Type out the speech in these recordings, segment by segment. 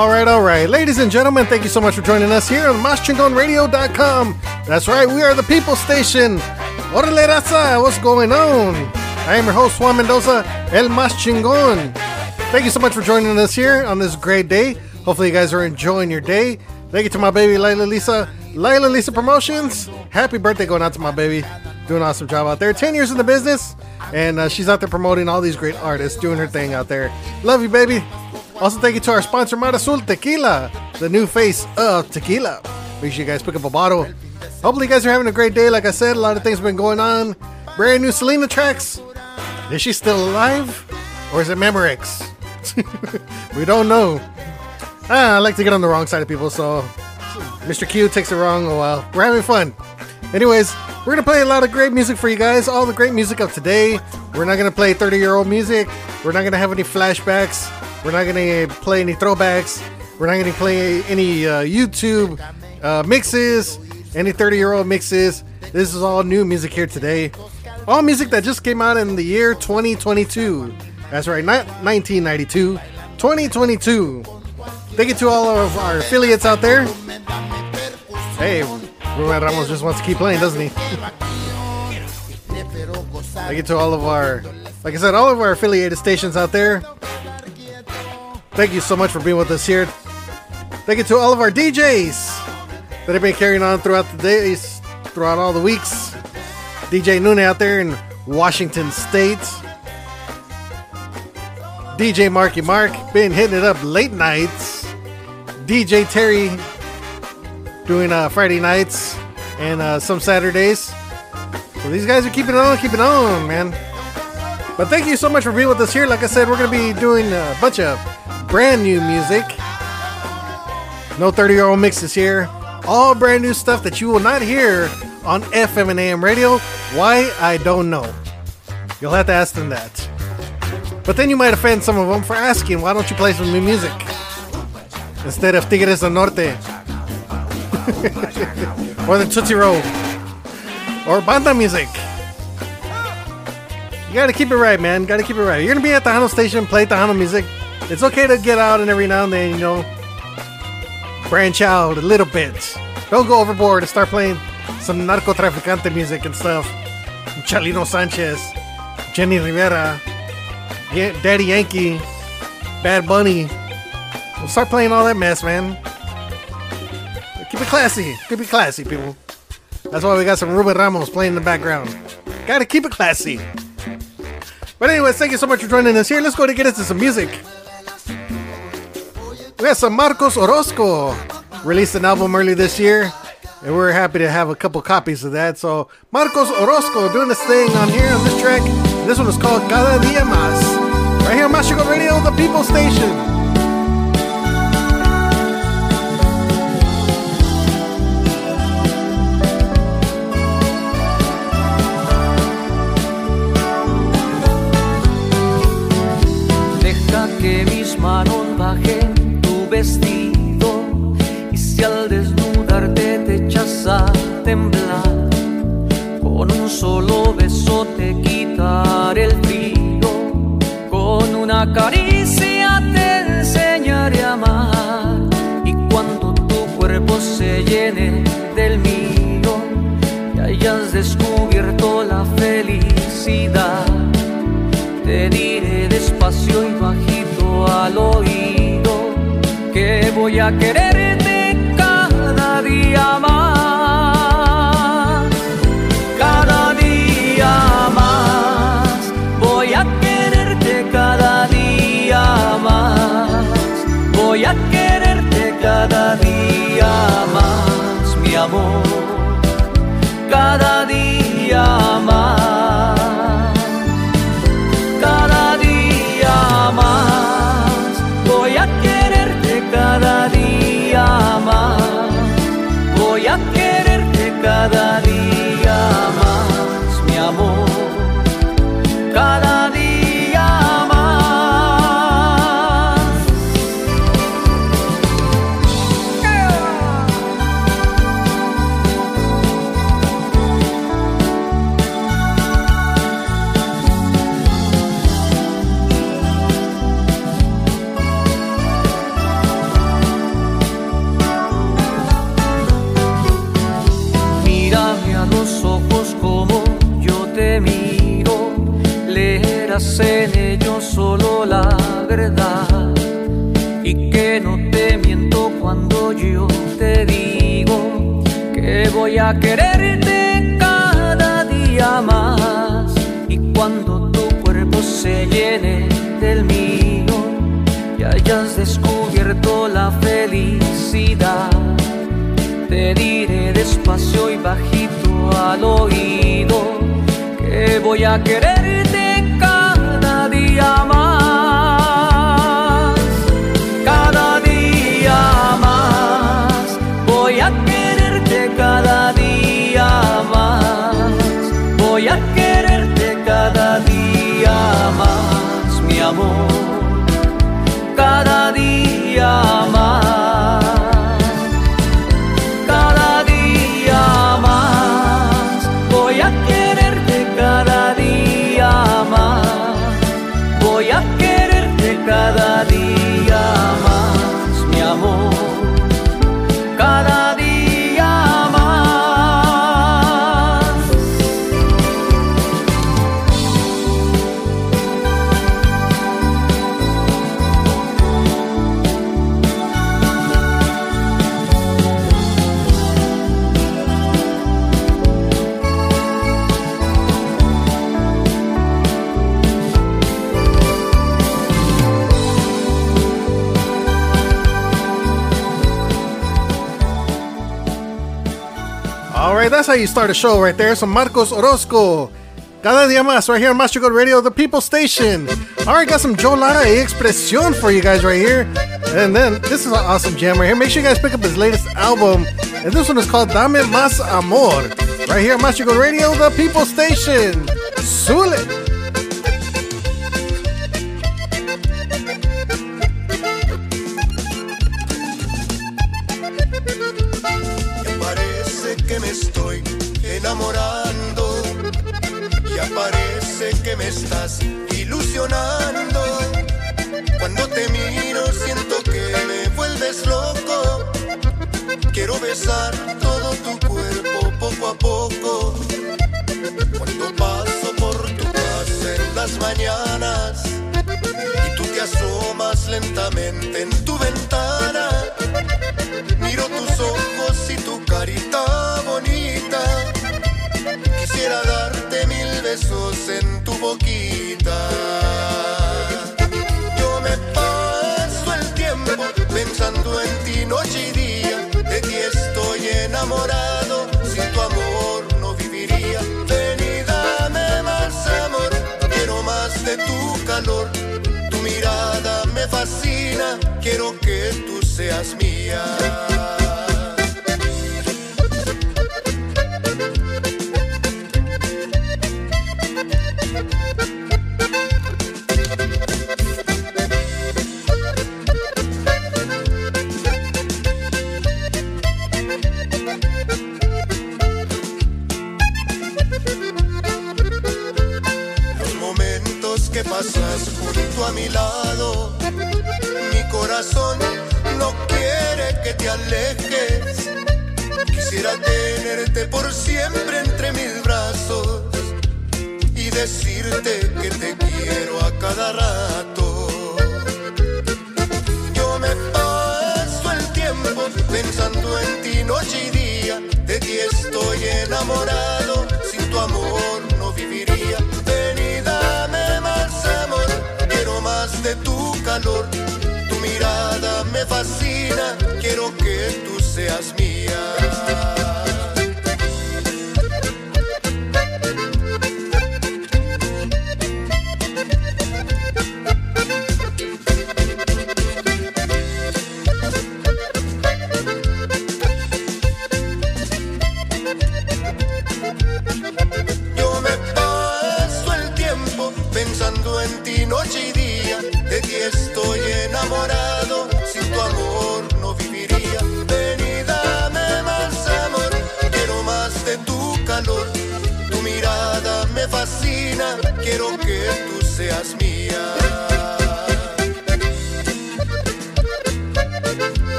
All right, all right. Ladies and gentlemen, thank you so much for joining us here on MasChingonRadio.com. That's right, we are the People Station. Orale raza, what's going on? I am your host, Juan Mendoza, El Mas Chingon. Thank you so much for joining us here on this great day. Hopefully, you guys are enjoying your day. Thank you to my baby, Lila Lisa. Lila Lisa Promotions. Happy birthday going out to my baby. Doing an awesome job out there. 10 years in the business, and uh, she's out there promoting all these great artists, doing her thing out there. Love you, baby. Also, thank you to our sponsor, Mar Azul Tequila, the new face of tequila. Make sure you guys pick up a bottle. Hopefully, you guys are having a great day. Like I said, a lot of things have been going on. Brand new Selena tracks. Is she still alive? Or is it Memorex? we don't know. Ah, I like to get on the wrong side of people, so Mr. Q takes it wrong. Oh well, we're having fun. Anyways, we're gonna play a lot of great music for you guys. All the great music of today. We're not gonna play 30 year old music. We're not gonna have any flashbacks. We're not gonna play any throwbacks. We're not gonna play any uh, YouTube uh, mixes, any 30 year old mixes. This is all new music here today. All music that just came out in the year 2022. That's right, not 1992, 2022. Thank you to all of our affiliates out there. Hey, Ruben Ramos just wants to keep playing, doesn't he? Thank you to all of our, like I said, all of our affiliated stations out there. Thank you so much for being with us here. Thank you to all of our DJs that have been carrying on throughout the days, throughout all the weeks. DJ Nune out there in Washington State. DJ Marky Mark been hitting it up late nights. DJ Terry doing uh, Friday nights and uh, some Saturdays. So these guys are keeping on, keeping on, man. But thank you so much for being with us here. Like I said, we're going to be doing a bunch of brand new music. No 30 year old mixes here. All brand new stuff that you will not hear on FM and AM radio. Why? I don't know. You'll have to ask them that. But then you might offend some of them for asking, why don't you play some new music? Instead of Tigres del Norte. or the Tootsie Roll. Or banda music. You gotta keep it right, man. Gotta keep it right. You're gonna be at the Hano station, play Tejano music. It's okay to get out and every now and then, you know, branch out a little bit. Don't go overboard and start playing some narco traficante music and stuff. Chalino Sanchez, Jenni Rivera, Daddy Yankee, Bad Bunny. We'll start playing all that mess, man. Keep it classy. Keep it classy, people. That's why we got some Ruben Ramos playing in the background. Gotta keep it classy. But anyways, thank you so much for joining us here. Let's go to get into some music. We got some Marcos Orozco. Released an album early this year. And we're happy to have a couple copies of that. So Marcos Orozco doing this thing on here on this track. This one is called Cada Dia Más. Right here on Mas Chingon Radio, the People Station. Caricia te enseñaré a amar. Y cuando tu cuerpo se llene del mío y hayas descubierto la felicidad te diré despacio y bajito al oído que voy a quererte Cada a quererte cada día más. Y cuando tu cuerpo se llene del mío y hayas descubierto la felicidad te diré despacio y bajito al oído que voy a quererte amor, cada día más. You start a show right there. So Marcos Orozco. Cada día más right here on Master Radio, the People Station. All right, got some Joe Lara y Expresión for you guys right here. And then this is an awesome jam right here. Make sure you guys pick up his latest album. And this one is called Dame Más Amor. Right here on Master Radio, the People Station. Sule. Estás ilusionando. Cuando te miro siento que me vuelves loco. Quiero besar todo tu cuerpo poco a poco. Cuando paso por tu casa en las mañanas y tú te asomas lentamente en tu boquita. Yo me paso el tiempo pensando en ti noche y día. De ti estoy enamorado. Sin tu amor no viviría. Ven y dame más amor. Quiero más de tu calor. Tu mirada me fascina. Quiero que tú seas mía.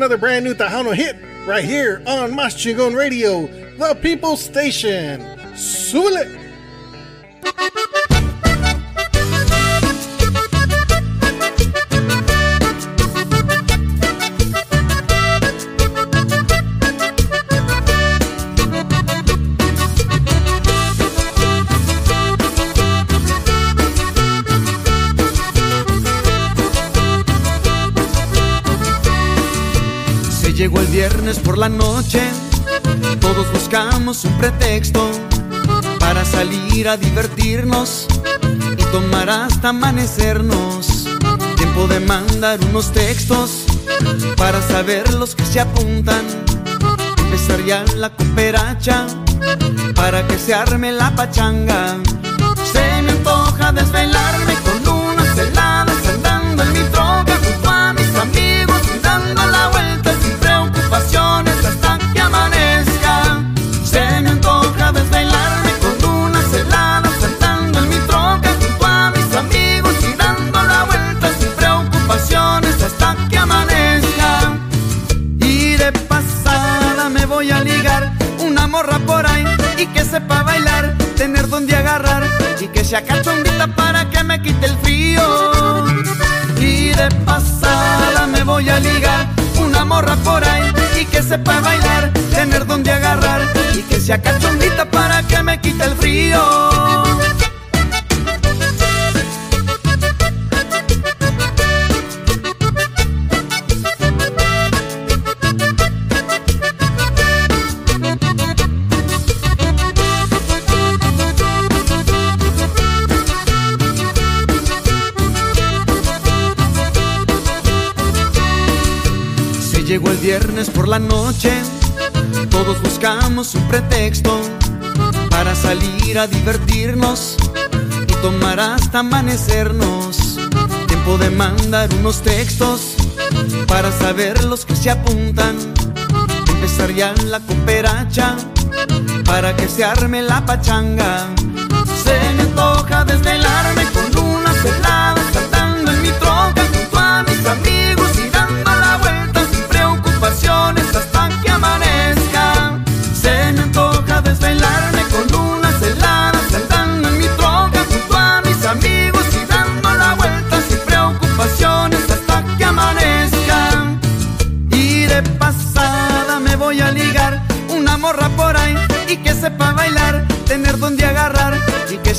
Another brand new Tejano hit right here on Mas Chingon Radio, the People Station. Súbele! La noche, todos buscamos un pretexto para salir a divertirnos y tomar hasta amanecernos. Tiempo de mandar unos textos para saber los que se apuntan. Empezar ya la cooperacha para que se arme la pachanga. Se me antoja desvelarme que sepa bailar, tener donde agarrar y que sea cachondita para que me quite el frío. Y de pasada me voy a ligar una morra por ahí y que sepa bailar, tener donde agarrar y que sea cachondita noche, todos buscamos un pretexto para salir a divertirnos y tomar hasta amanecernos. Tiempo de mandar unos textos para saber los que se apuntan. Empezar ya la cooperacha para que se arme la pachanga. Se me antoja desvelarme con una heladas cantando en mi troca junto a mis amigos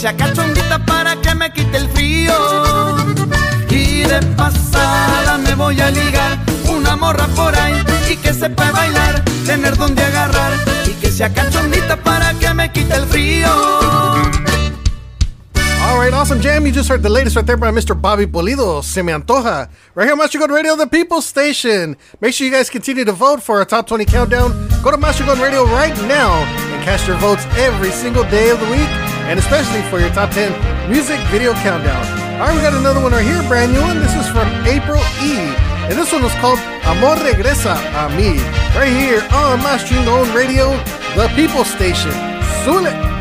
sea para que me quite el frío. Y de pasada me voy a ligar una morra por ahí y que sepa bailar, tener donde agarrar y que para que me quite el frío. All right, awesome jam. You just heard the latest right there by Mr. Bobby Polido, Se Me Antoja. Right here on Master Radio, the People Station. Make sure you guys continue to vote for our top 20 countdown. Go to Master Radio right now and cast your votes every single day of the week, and especially for your top 10 music video countdown. All right, we got another one right here, brand new one. This is from April E. And this one was called Amor Regresa a mí. Right here on my stream Chingón Radio, the People Station. Zule.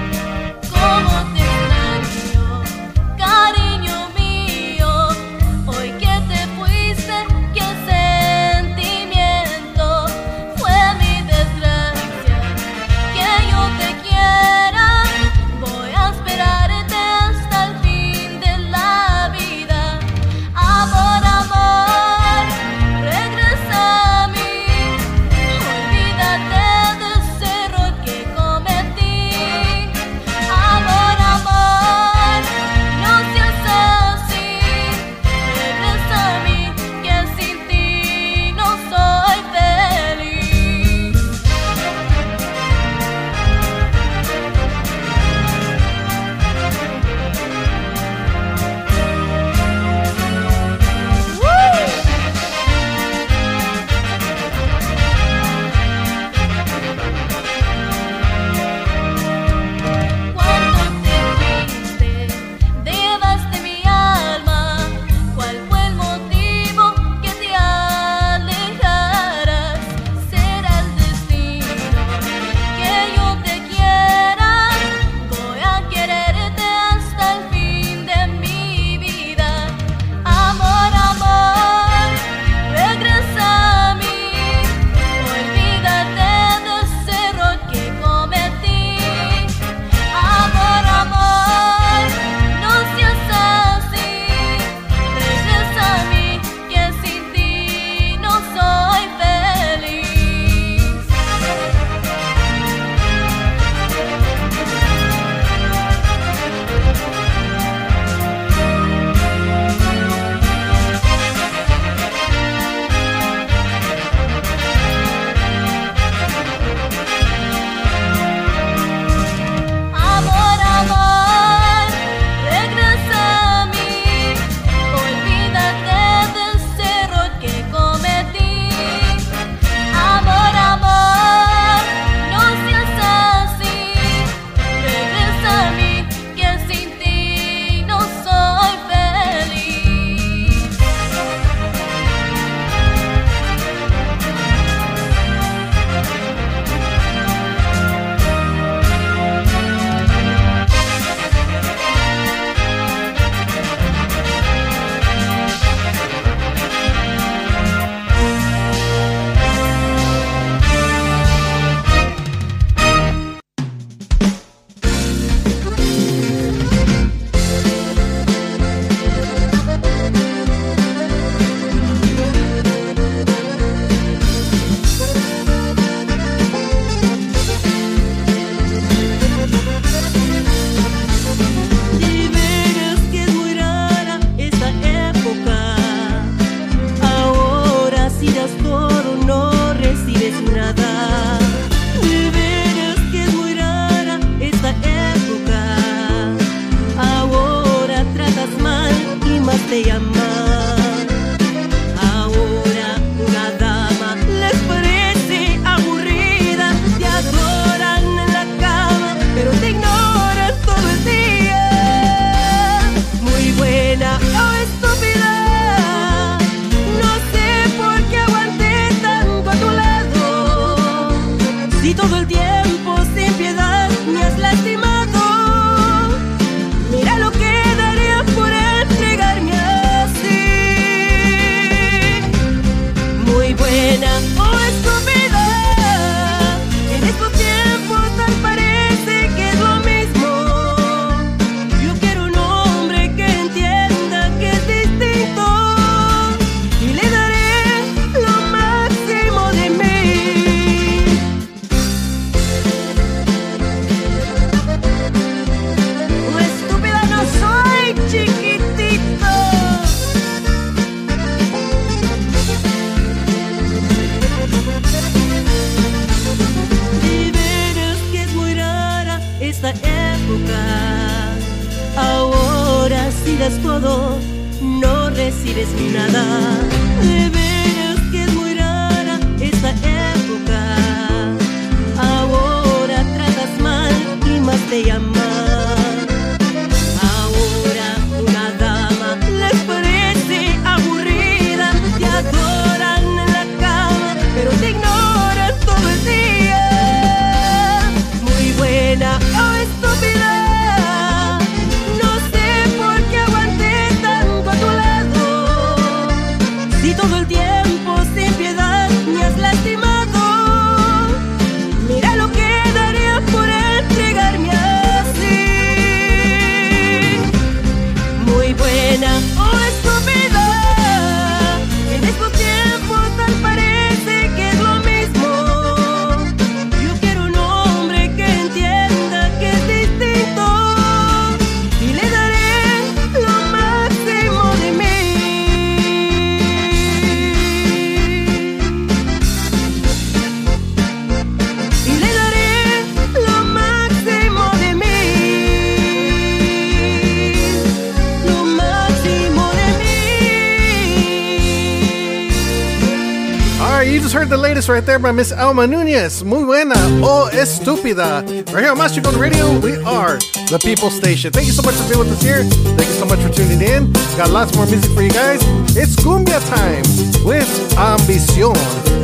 There by Miss Alma Nunez. Muy buena o oh, estúpida. Right here on Más Chingón Radio, we are the People Station. Thank you so much for being with us here. Thank you so much for tuning in. Got lots more music for you guys. It's Cumbia time with Ambición.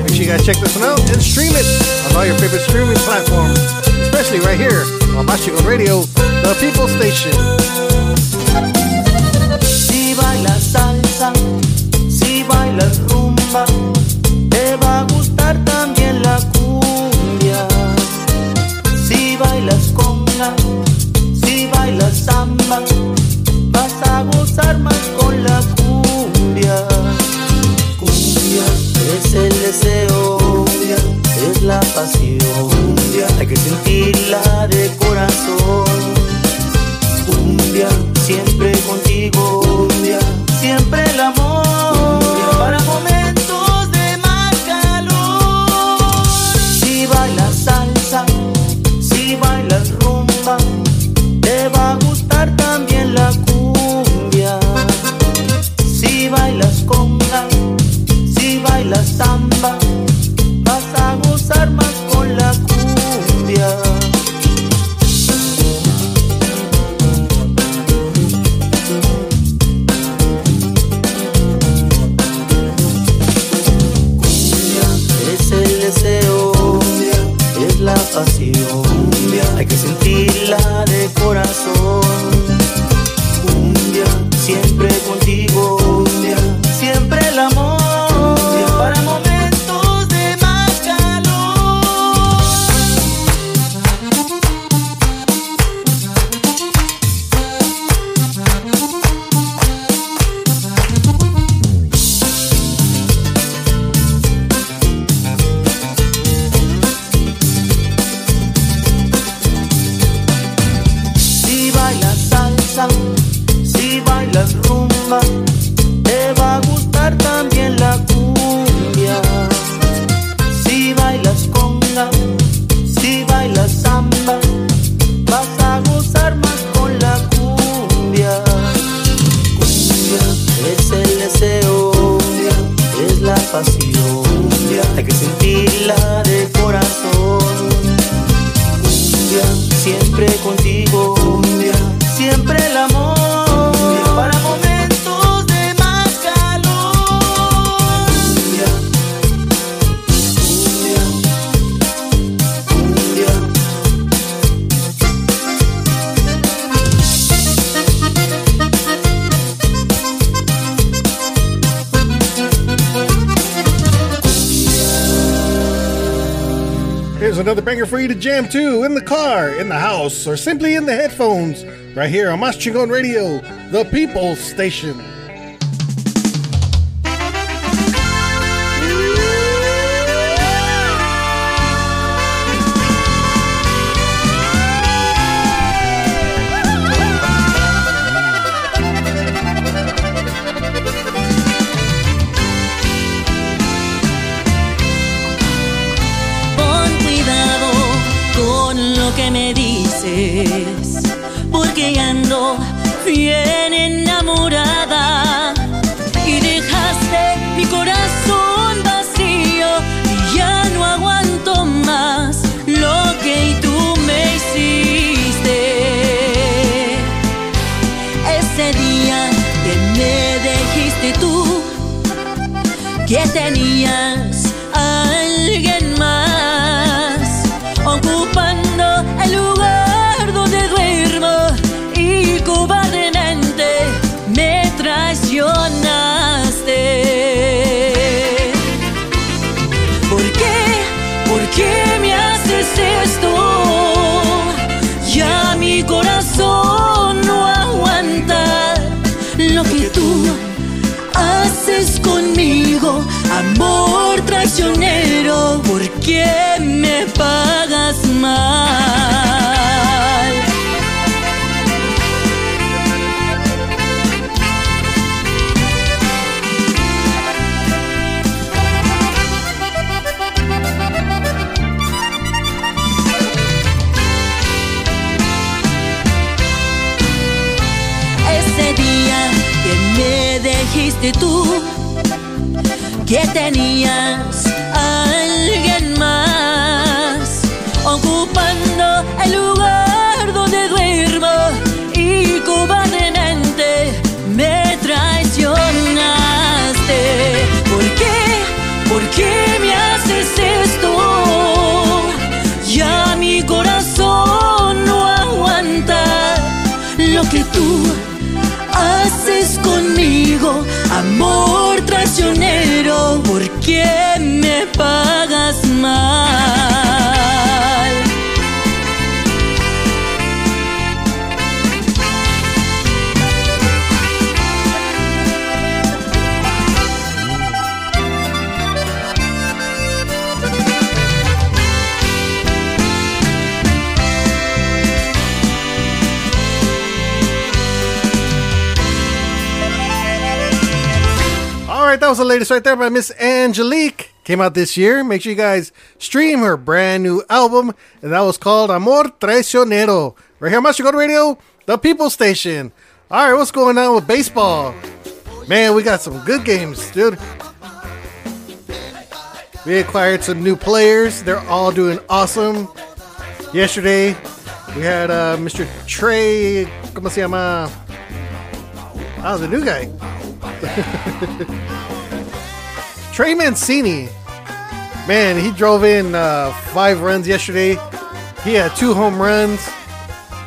Make sure you guys check this one out and stream it on all your favorite streaming platforms, especially right here on Más Chingón Radio, the People Station. Jam too in the car, in the house, or simply in the headphones right here on Mas Chingon Radio, the People's Station. Que tenías that was the latest right there by Miss Angelique. Came out this year. Make sure you guys stream her brand new album, and that was called Amor Traicionero. Right here on Mas Chingon Radio, the People Station. All right, what's going on with baseball? Man, we got some good games, dude. We acquired some new players. They're all doing awesome. Yesterday, we had uh, Mr. Trey. ¿Cómo se llama? Oh, the new guy. Trey Mancini, man, he drove in uh, five runs yesterday. He had two home runs,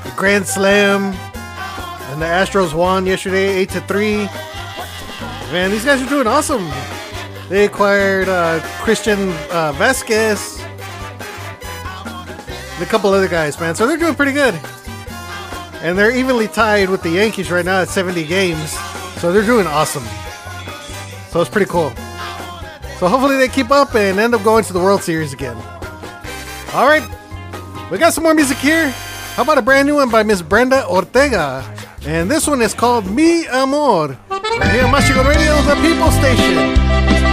a grand slam, and the Astros won yesterday, eight to three. Man, these guys are doing awesome. They acquired uh, Christian uh, Vázquez, and a couple other guys, man. So they're doing pretty good, and they're evenly tied with the Yankees right now at 70 games. So they're doing awesome. So it's pretty cool. So hopefully they keep up and end up going to the World Series again. All right, we got some more music here. How about a brand new one by Miss Brenda Ortega? And this one is called Mi Amor. Right here on Mas Chingon Radio, the People Station.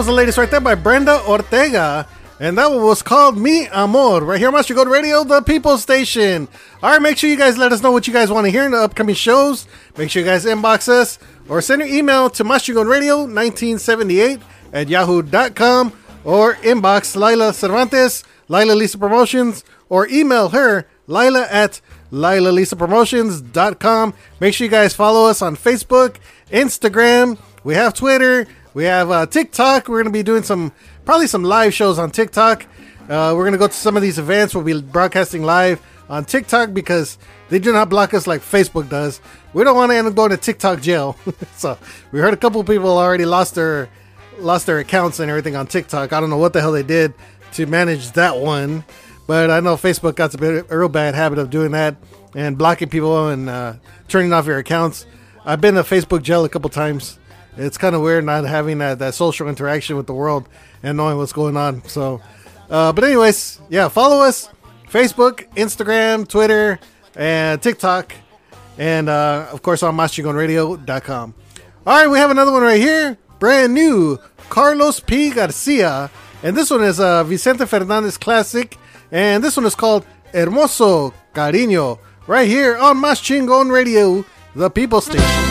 Was the latest right there by Brenda Ortega. And that was called Mi Amor, right here on Mas Chingon Radio, the People Station. All right, make sure you guys let us know what you guys want to hear in the upcoming shows. Make sure you guys inbox us or send your email to mastergold1978 at yahoo.com or inbox Lila Cervantes, Lila Lisa Promotions, or email her, Lila at LilaLisaPromotions.com. Make sure you guys follow us on Facebook, Instagram, we have Twitter, we have uh, TikTok. We're going to be doing some, probably some live shows on TikTok. Uh, we're going to go to some of these events. We'll be broadcasting live on TikTok because they do not block us like Facebook does. We don't want to end up going to TikTok jail. so we heard a couple people already lost their lost their accounts and everything on TikTok. I don't know what the hell they did to manage that one, but I know Facebook got a, bit, a real bad habit of doing that and blocking people and uh, turning off your accounts. I've been to Facebook jail a couple times it's kind of weird not having that, that social interaction with the world and knowing what's going on. So, uh, but anyways, yeah, follow us Facebook, Instagram, Twitter, and TikTok, and uh, of course on MasChingonRadio.com. All right, we have another one right here, brand new, Carlos P. Garcia, and this one is a Vicente Fernandez classic, and this one is called Hermoso Cariño, right here on Mas Chingon Radio, the People Station.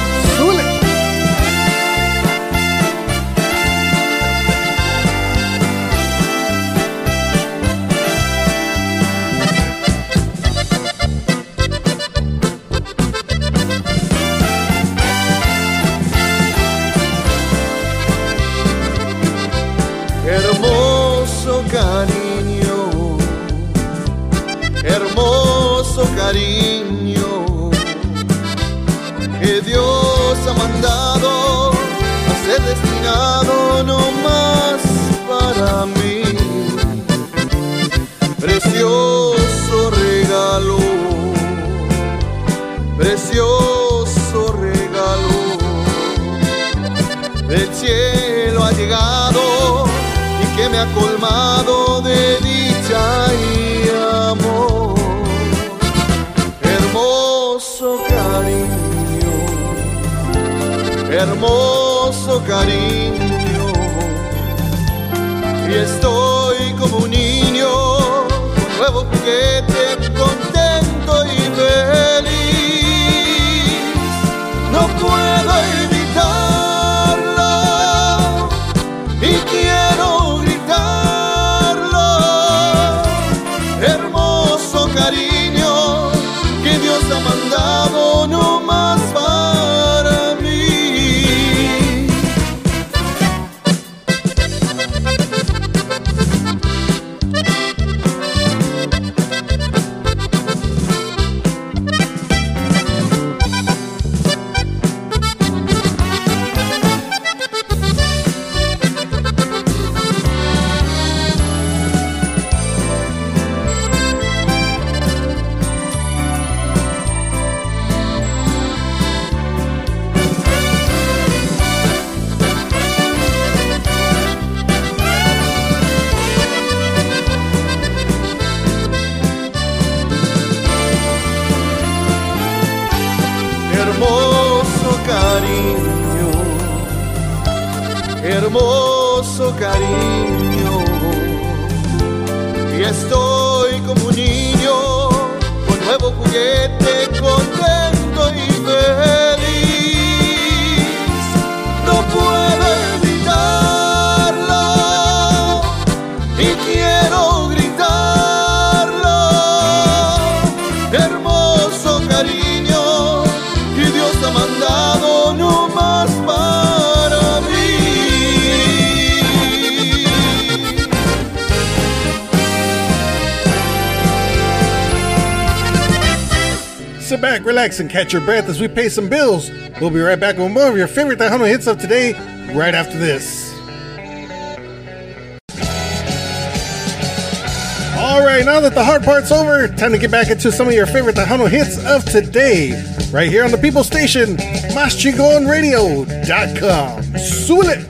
Catch your breath as we pay some bills. We'll be right back with more of your favorite Tejano hits of today, right after this. All right, now that the hard part's over, time to get back into some of your favorite Tejano hits of today, right here on the People Station, MasChingonRadio.com. Súbele!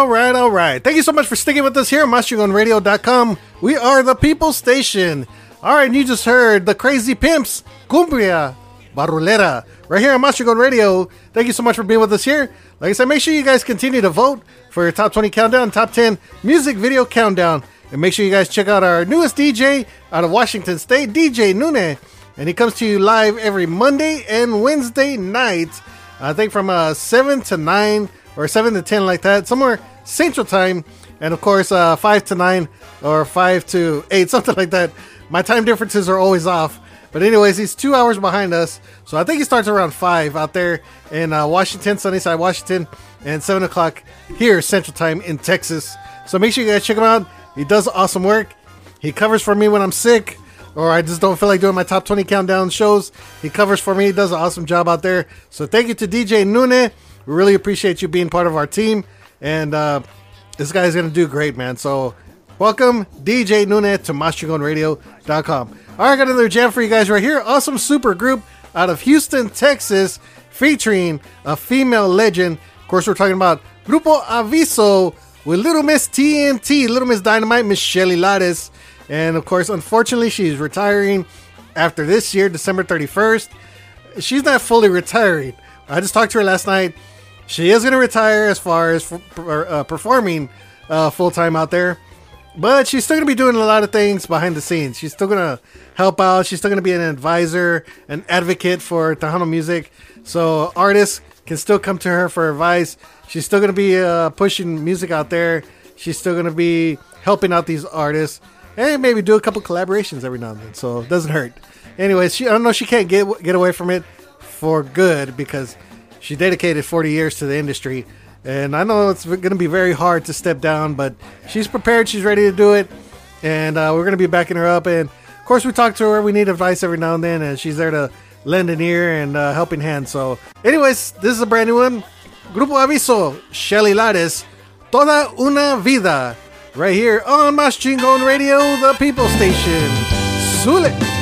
All right, all right. Thank you so much for sticking with us here on MasChingonRadio.com. We are the People Station. All right, and you just heard the Crazy Pimps, Cumbia Barulera, right here on Mas Chingon Radio. Thank you so much for being with us here. Like I said, make sure you guys continue to vote for your top 20 countdown, top 10 music video countdown. And make sure you guys check out our newest DJ out of Washington State, DJ Nune. And he comes to you live every Monday and Wednesday night. I think from uh, 7 to 9 or 7 to 10, like that, somewhere Central Time. And of course, uh, 5 to 9 or 5 to 8, something like that. My time differences are always off. But, anyways, he's two hours behind us. So I think he starts around 5 out there in uh, Washington, Sunnyside, Washington, and 7 o'clock here, Central Time in Texas. So make sure you guys check him out. He does awesome work. He covers for me when I'm sick or I just don't feel like doing my top 20 countdown shows. He covers for me. He does an awesome job out there. So thank you to DJ Nune. We really appreciate you being part of our team. And uh, this going to do great, man. So welcome, DJ Nune, to MasChingonRadio.com. All right, I got another jam for you guys right here. Awesome super group out of Houston, Texas, featuring a female legend. Of course, we're talking about Grupo Aviso with Little Miss TNT, Little Miss Dynamite, Miss Shelly Lares. And of course, unfortunately, she's retiring after this year, December 31st. She's not fully retiring. I just talked to her last night. She is going to retire as far as f- uh, performing uh, full time out there. But she's still going to be doing a lot of things behind the scenes. She's still going to help out. She's still going to be an advisor, an advocate for Tejano music. So artists can still come to her for advice. She's still going to be uh, pushing music out there. She's still going to be helping out these artists and maybe do a couple collaborations every now and then. So it doesn't hurt. Anyways, she I don't know she can't get get away from it for good because she dedicated 40 years to the industry. And I know it's going to be very hard to step down, but she's prepared. She's ready to do it. And uh, we're going to be backing her up. And of course, we talk to her. We need advice every now and then. And she's there to lend an ear and uh, helping hand. So, anyways, this is a brand new one. Grupo Aviso, Shelly Lares, Toda una vida. Right here on Mas Chingon Radio, the People Station. Sule.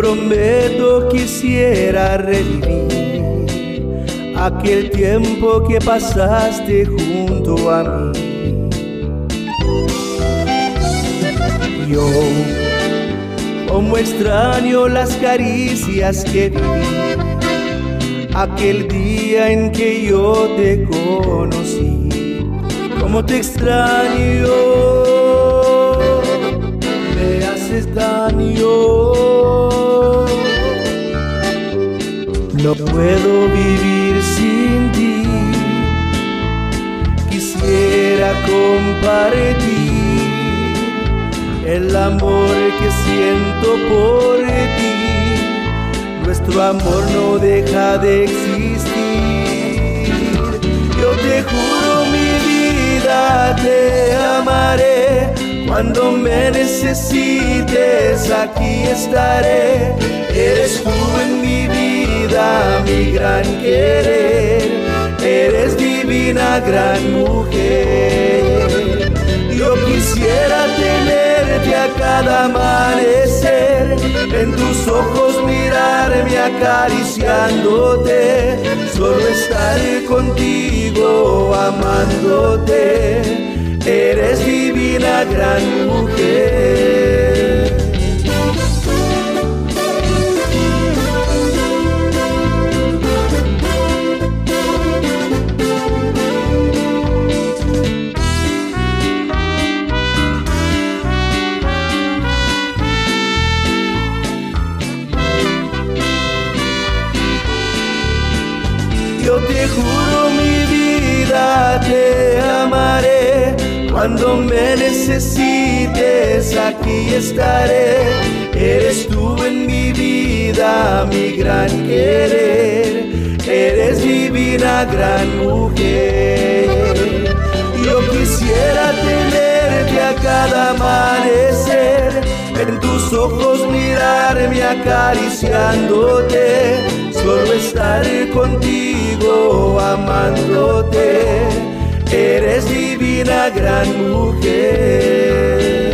Prometo quisiera revivir aquel tiempo que pasaste junto a mí. Yo, como extraño las caricias que viví, aquel día en que yo te conocí, como te extraño, me haces daño. No puedo vivir sin ti. Quisiera compartir el amor que siento por ti. Nuestro amor no deja de existir. Yo te juro mi vida, te amaré. Cuando me necesites, aquí estaré. Eres tú en mi vida mi gran querer, eres divina gran mujer. Yo quisiera tenerte a cada amanecer, en tus ojos mirarme acariciándote, solo estar contigo amándote, eres divina gran mujer. Te juro mi vida, te amaré. Cuando me necesites, aquí estaré. Eres tú en mi vida, mi gran querer. Eres divina, gran mujer. Yo quisiera tenerte a cada amanecer. En tus ojos mirarme acariciándote. Solo estar contigo amándote, eres divina gran mujer.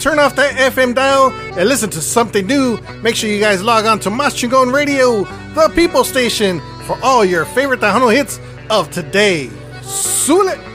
Turn off that FM dial and listen to something new. Make sure you guys log on to Mas Chingon Radio, the people station, for all your favorite Tejano hits of today. Sule!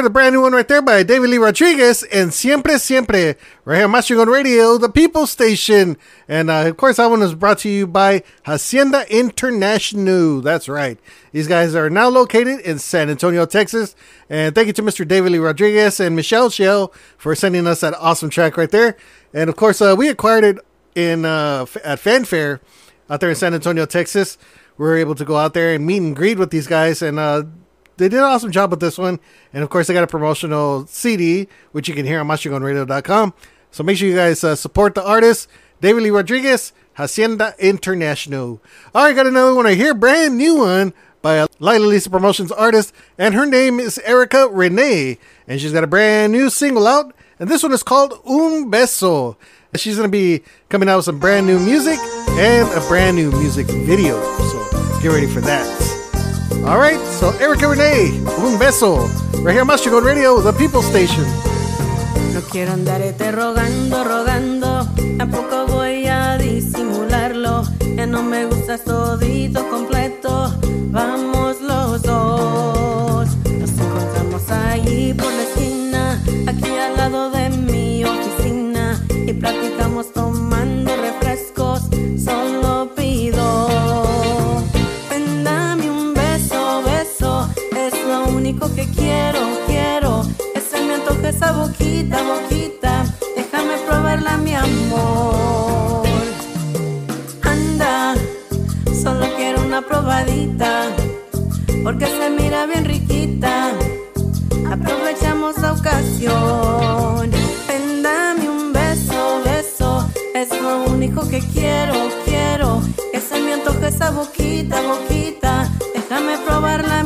Heard a brand new one right there by David Lee Rodriguez and Siempre Siempre, right here on Mas Chingon Radio, the People Station. And uh, of course, that one was brought to you by Hacienda International. That's right. These guys are now located in San Antonio, Texas. And thank you to Mr. David Lee Rodriguez and Michelle Shell for sending us that awesome track right there. And of course, uh, we acquired it in uh, at Fanfare out there in San Antonio, Texas. We were able to go out there and meet and greet with these guys, and uh, they did an awesome job with this one. And of course, they got a promotional CD, which you can hear on MasChingonRadio.com. So make sure you guys uh, support the artist, David Lee Rodriguez, Hacienda International. All right, got another one right here, brand new one by a Lila Lisa Promotions artist, and her name is Erica Renee, and she's got a brand new single out, and this one is called Un Beso. She's going to be coming out with some brand new music and a brand new music video, so get ready for that. All right, so Erica Renee, Un Beso, right here on Master Gold Radio, the People Station. No quiero andarte rogando, rogando, tampoco voy a disimularlo. Ya no me gusta todito único que quiero, quiero. Que se me antoje esa boquita, boquita, déjame probarla, mi amor. Anda, solo quiero una probadita, porque se mira bien riquita. Aprovechamos la ocasión. Ven, dame un beso, beso, es lo único que quiero, quiero. Que se me antoje esa boquita, boquita, déjame probarla,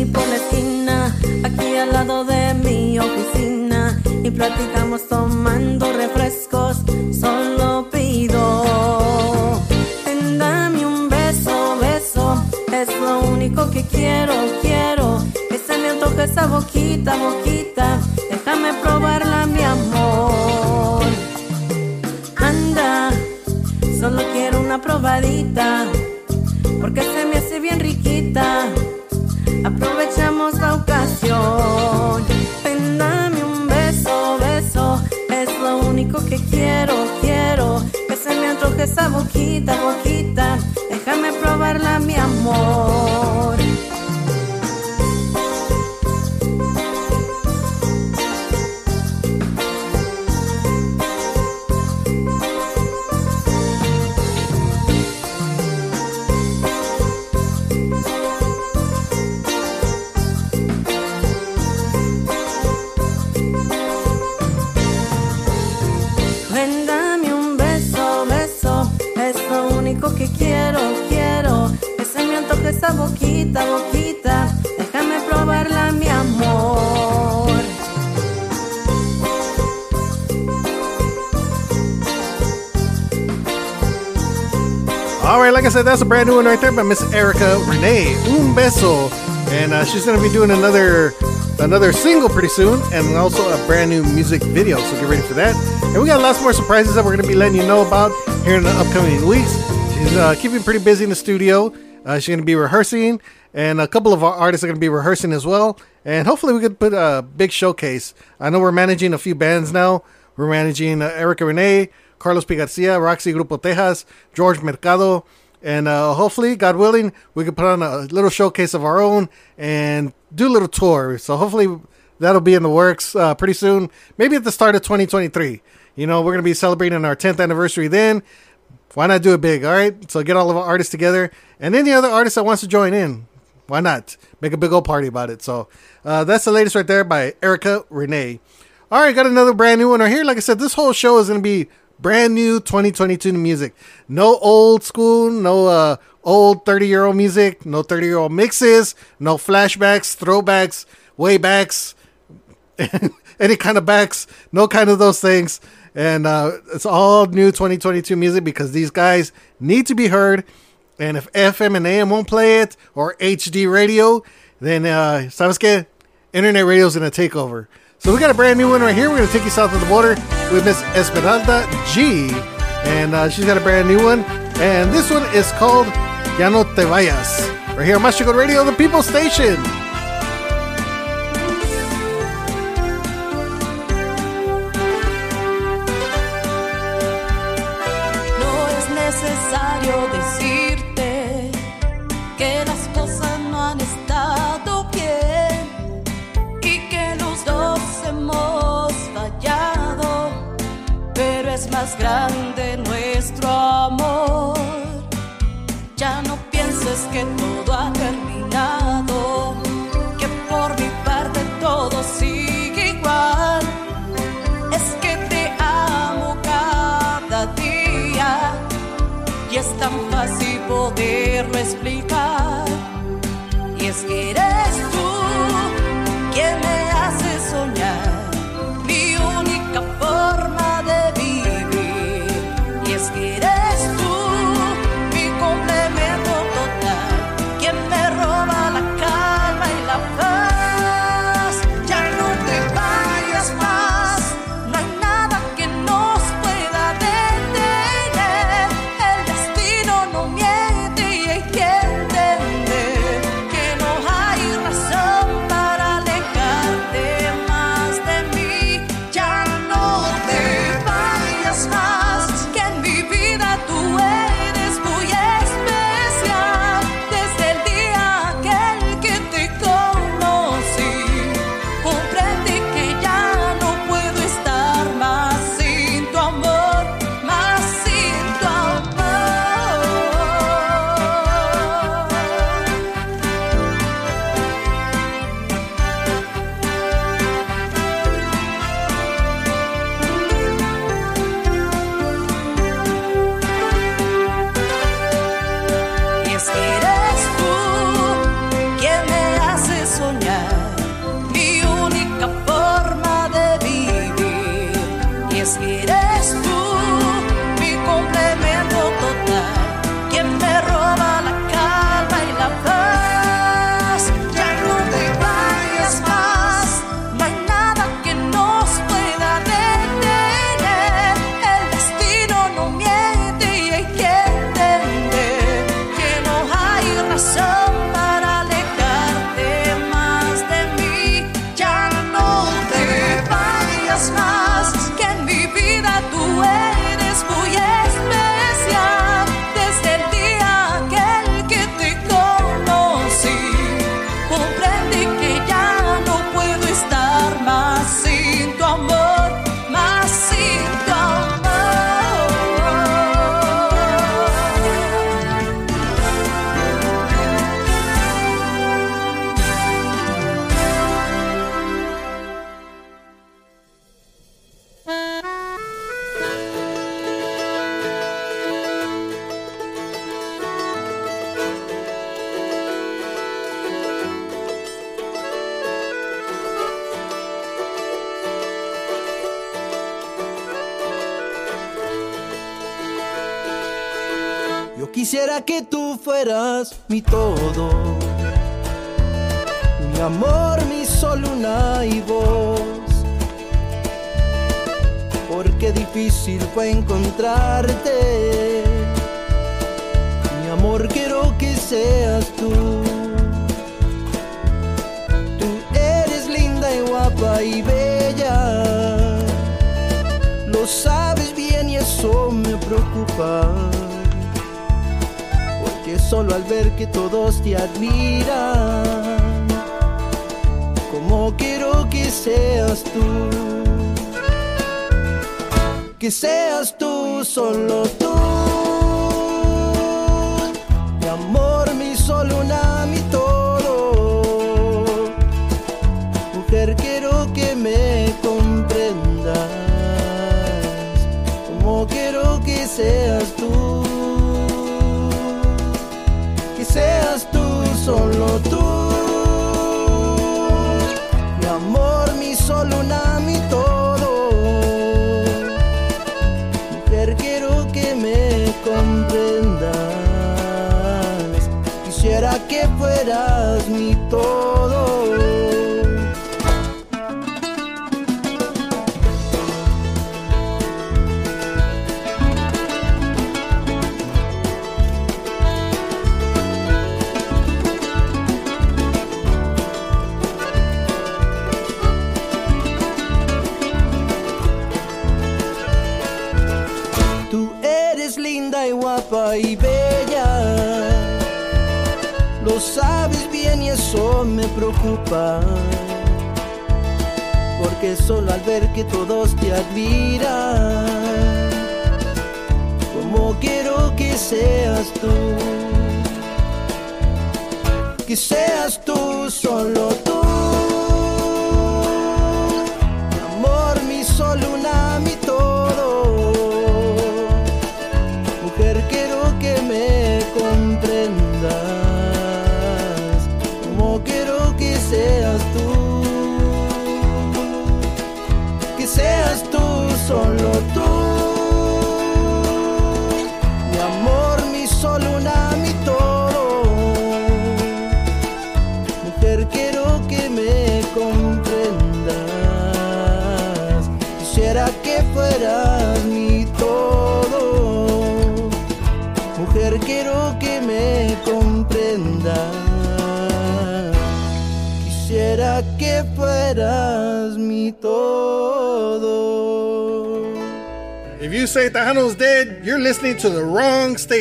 ahí por la esquina, aquí al lado de mi oficina, y platicamos tomando refrescos, solo pido. Ven, dame un beso, beso, es lo único que quiero, quiero. Que se me antoje esa boquita, boquita, déjame probarla, mi amor. Anda, solo quiero una probadita, I said, that's a brand new one right there by Miss Erica Renee, Un Beso. And uh, she's going to be doing another another single pretty soon, and also a brand new music video. So get ready for that. And we got lots more surprises that we're going to be letting you know about here in the upcoming weeks. She's uh, keeping pretty busy in the studio. Uh, she's going to be rehearsing, and a couple of our artists are going to be rehearsing as well. And hopefully, we could put a big showcase. I know we're managing a few bands now. We're managing uh, Erica Renee, Carlos P. Garcia, Roxy Grupo Tejas, George Mercado, and uh, hopefully, God willing, we can put on a little showcase of our own and do a little tour. So hopefully, that'll be in the works uh, pretty soon. Maybe at the start of 2023. You know, we're to be celebrating our 10th anniversary then. Why not do it big? All right. So get all of our artists together and any other artist that wants to join in. Why not make a big old party about it? So uh, that's the latest right there by Erica Renee. All right, got another brand new one right here. Like I said, this whole show is to be brand new 2022 music. No old school, no uh, old 30 year old music, no 30 year old mixes, no flashbacks, throwbacks, waybacks, any kind of backs, no kind of those things. And uh, it's all new 2022 music because these guys need to be heard. And if FM and AM won't play it or HD radio, then uh, internet radio is going to take over. So we got a brand new one right here. We're going to take you south of the border with Miss Esmeralda G. And uh, she's got a brand new one. And this one is called Ya No Te Vayas. Right here on Mas Chingon Radio, the People Station. Necesario decirte más grande nuestro amor. Ya no pienses que todo ha terminado, que por mi parte todo sigue igual. Es que te amo cada día y es tan fácil poderlo explicar. Y es que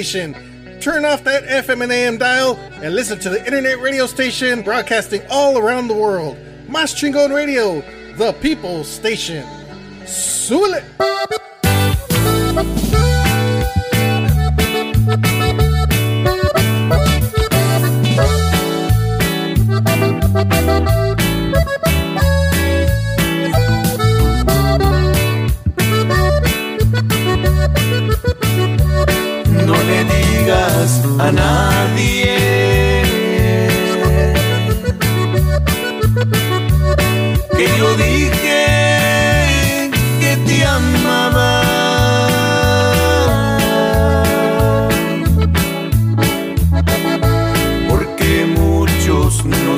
station. Turn off that FM and AM dial and listen to the internet radio station broadcasting all around the world. Mas Chingon Radio, the people's station. Sulit!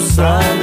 sign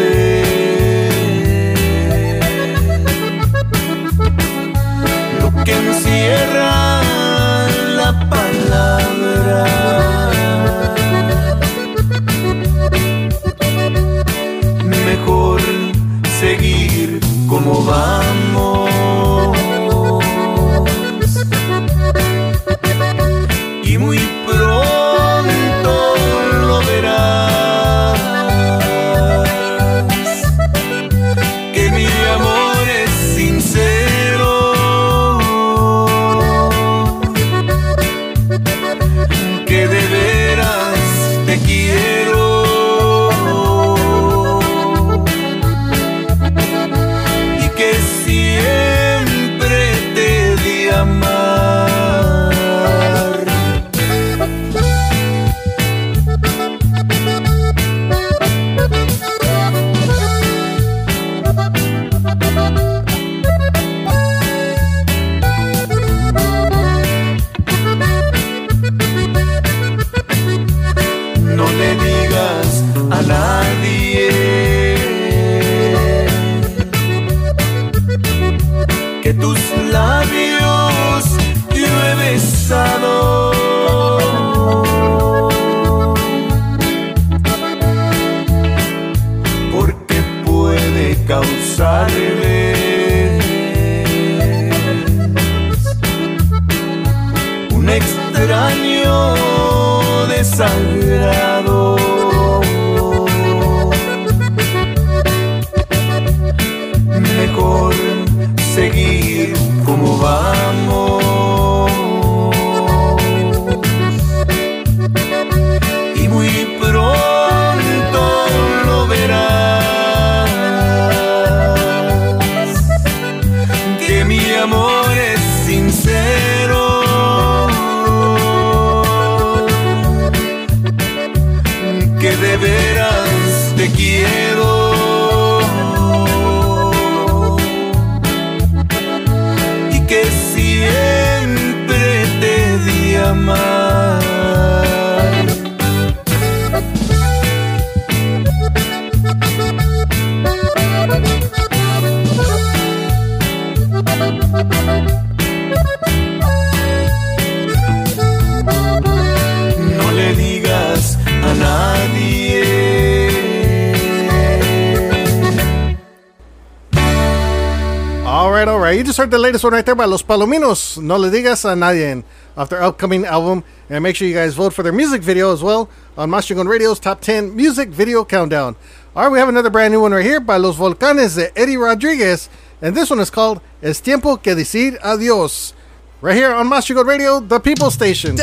heard the latest one right there by Los Palominos. No le digas a nadie of their upcoming album. And make sure you guys vote for their music video as well on Mas Chingon Radio's Top 10 Music Video Countdown. All right, we have another brand new one right here by Los Volcanes de Eddie Rodriguez. And this one is called Es Tiempo que Decir Adiós. Right here on Mas Chingon Radio, the People Station.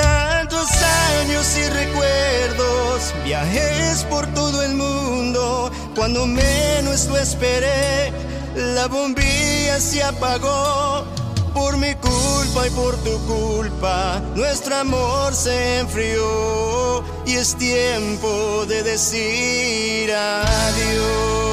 La bombilla se apagó. Por mi culpa y por tu culpa, nuestro amor se enfrió y es tiempo de decir adiós.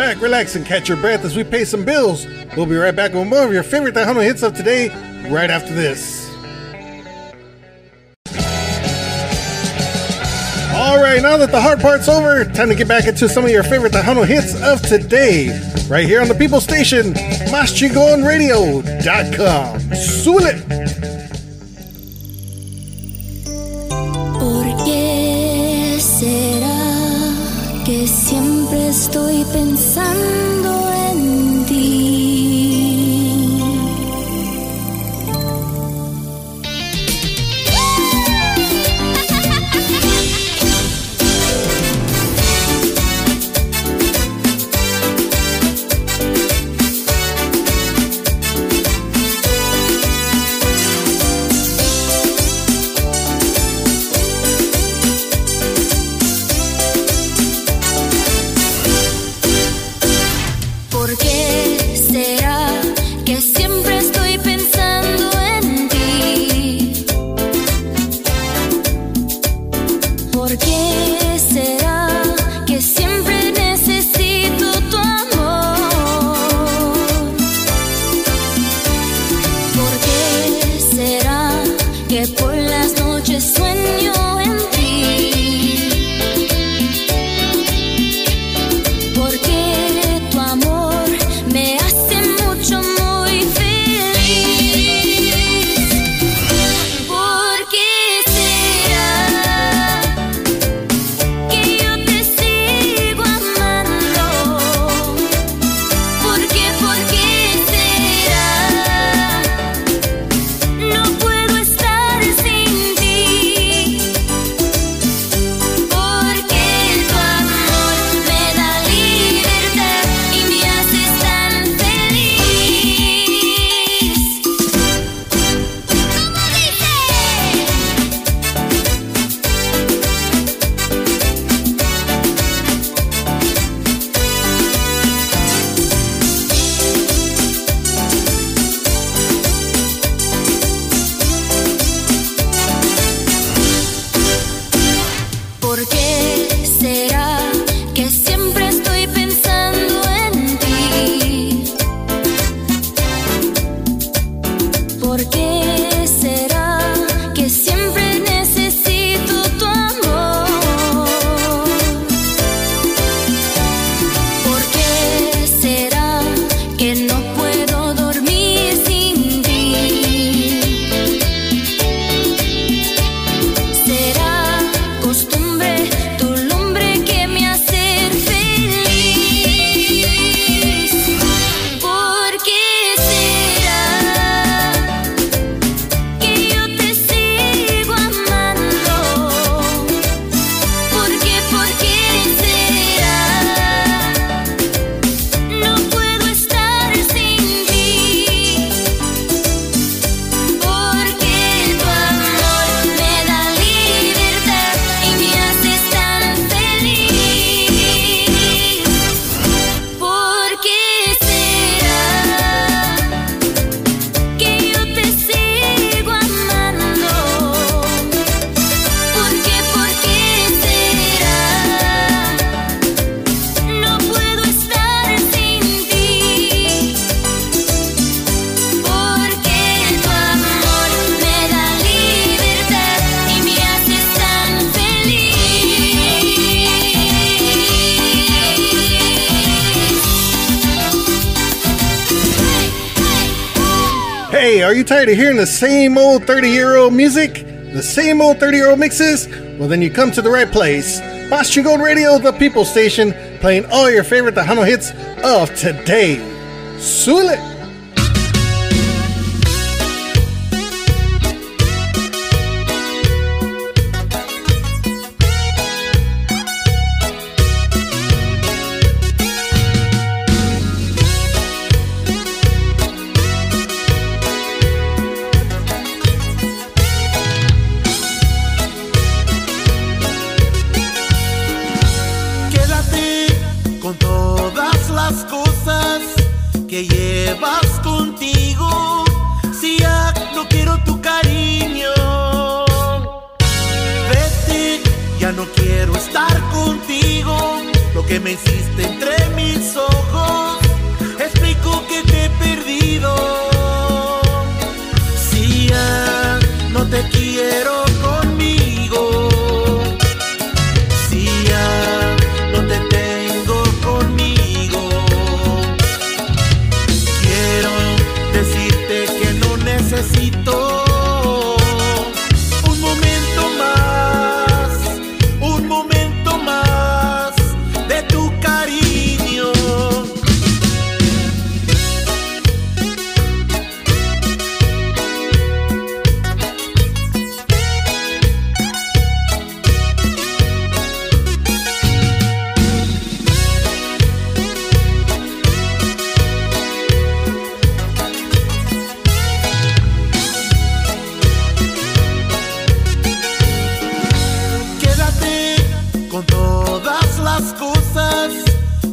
Back, relax, and catch your breath as we pay some bills. We'll be right back with more of your favorite The Tejano hits of today, right after this. All right, now that the hard part's over, time to get back into some of your favorite Tejano hits of today, right here on the People Station, MasChingonRadio.com. Súbele! Siempre estoy pensando en tired of hearing the same old 30 year old music? The same old 30 year old mixes? Well, then you come to the right place. Mas Gold Radio, the people station, playing all your favorite Tejano hits of today. Sule!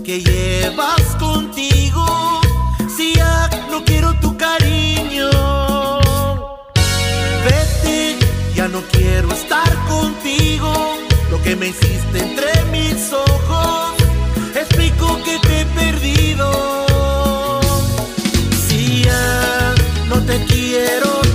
Que llevas contigo. Si ya no quiero tu cariño, vete, ya no quiero estar contigo. Lo que me hiciste entre mis ojos, explico que te he perdido. Si ya no te quiero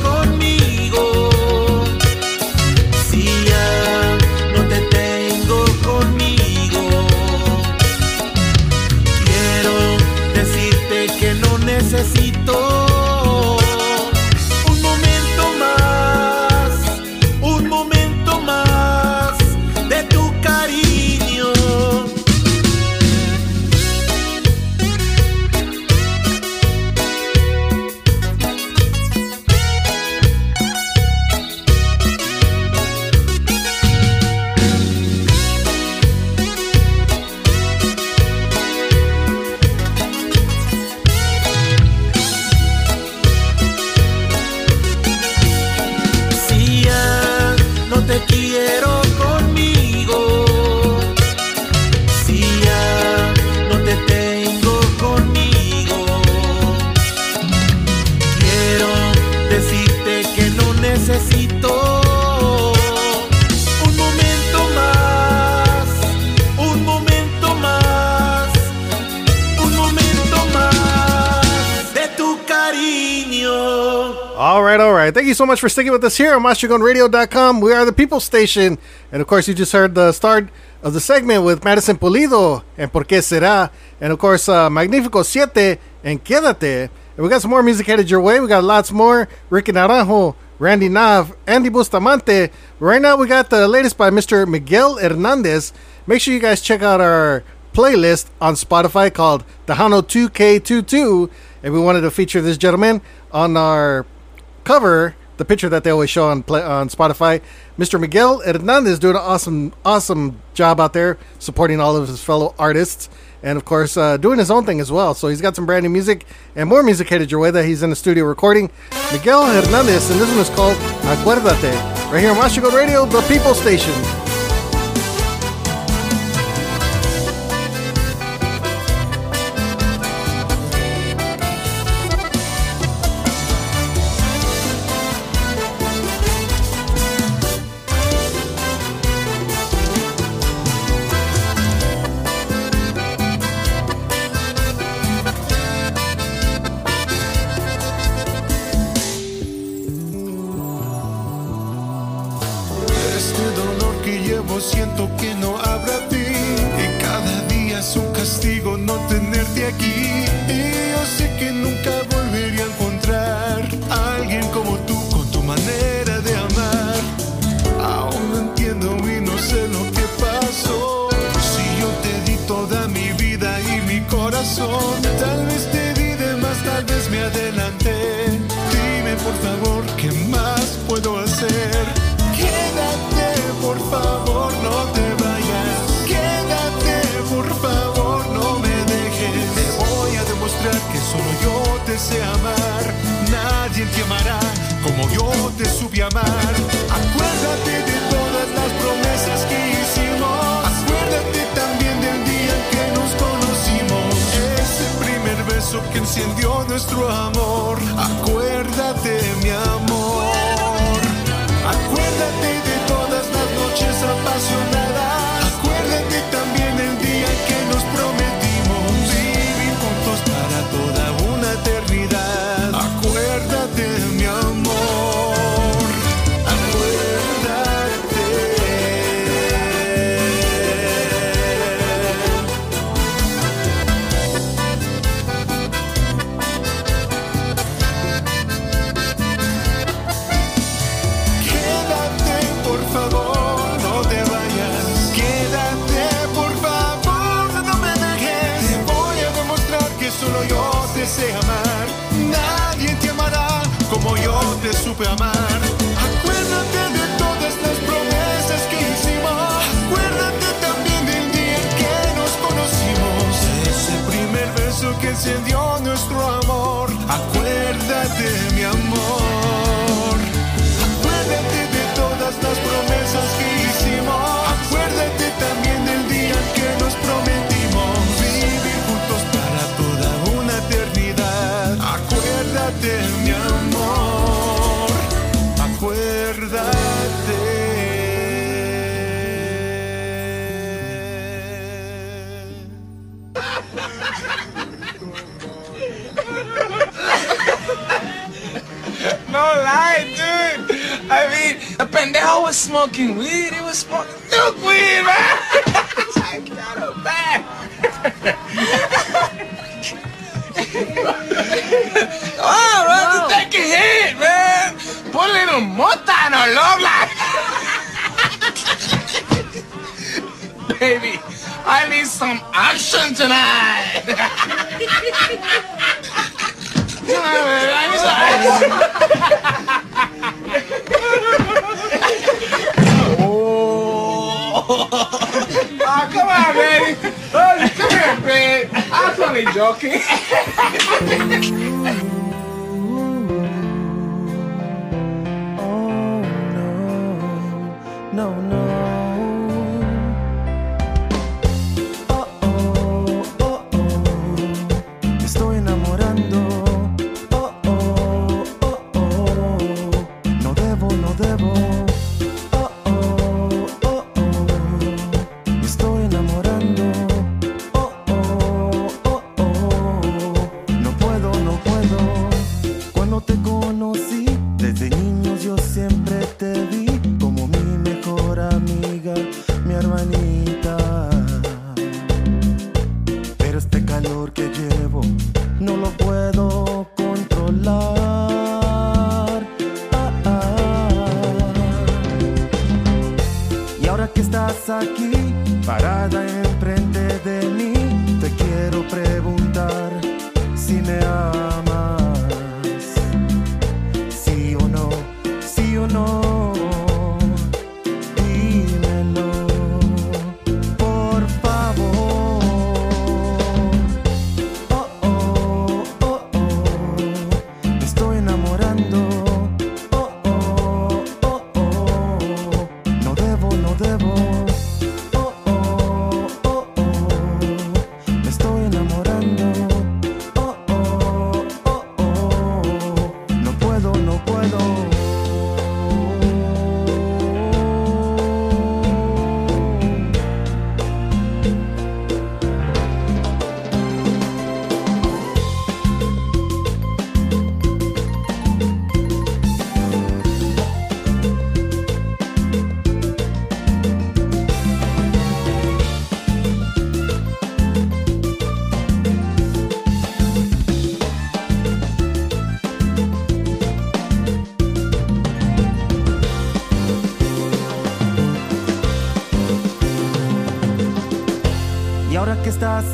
you so much for sticking with us here on MasChingonRadio.com. We are the People Station. And of course, you just heard the start of the segment with Madison Pulido and Por qué será. And of course, uh, Magnifico Siete and Quédate. And we got some more music headed your way. We got lots more. Ricky Naranjo, Randy Nav, Andy Bustamante. Right now, we got the latest by Mr. Miguel Hernandez. Make sure you guys check out our playlist on Spotify called Tejano 2K22. And we wanted to feature this gentleman on our cover, the picture that they always show on play, on Spotify. Mr. Miguel Hernandez doing an awesome, awesome job out there supporting all of his fellow artists. And of course, uh, doing his own thing as well. So he's got some brand new music and more music headed your way that he's in the studio recording. Miguel Hernandez, and this one is called Acuérdate. Right here on Mas Chingon Radio, the People Station.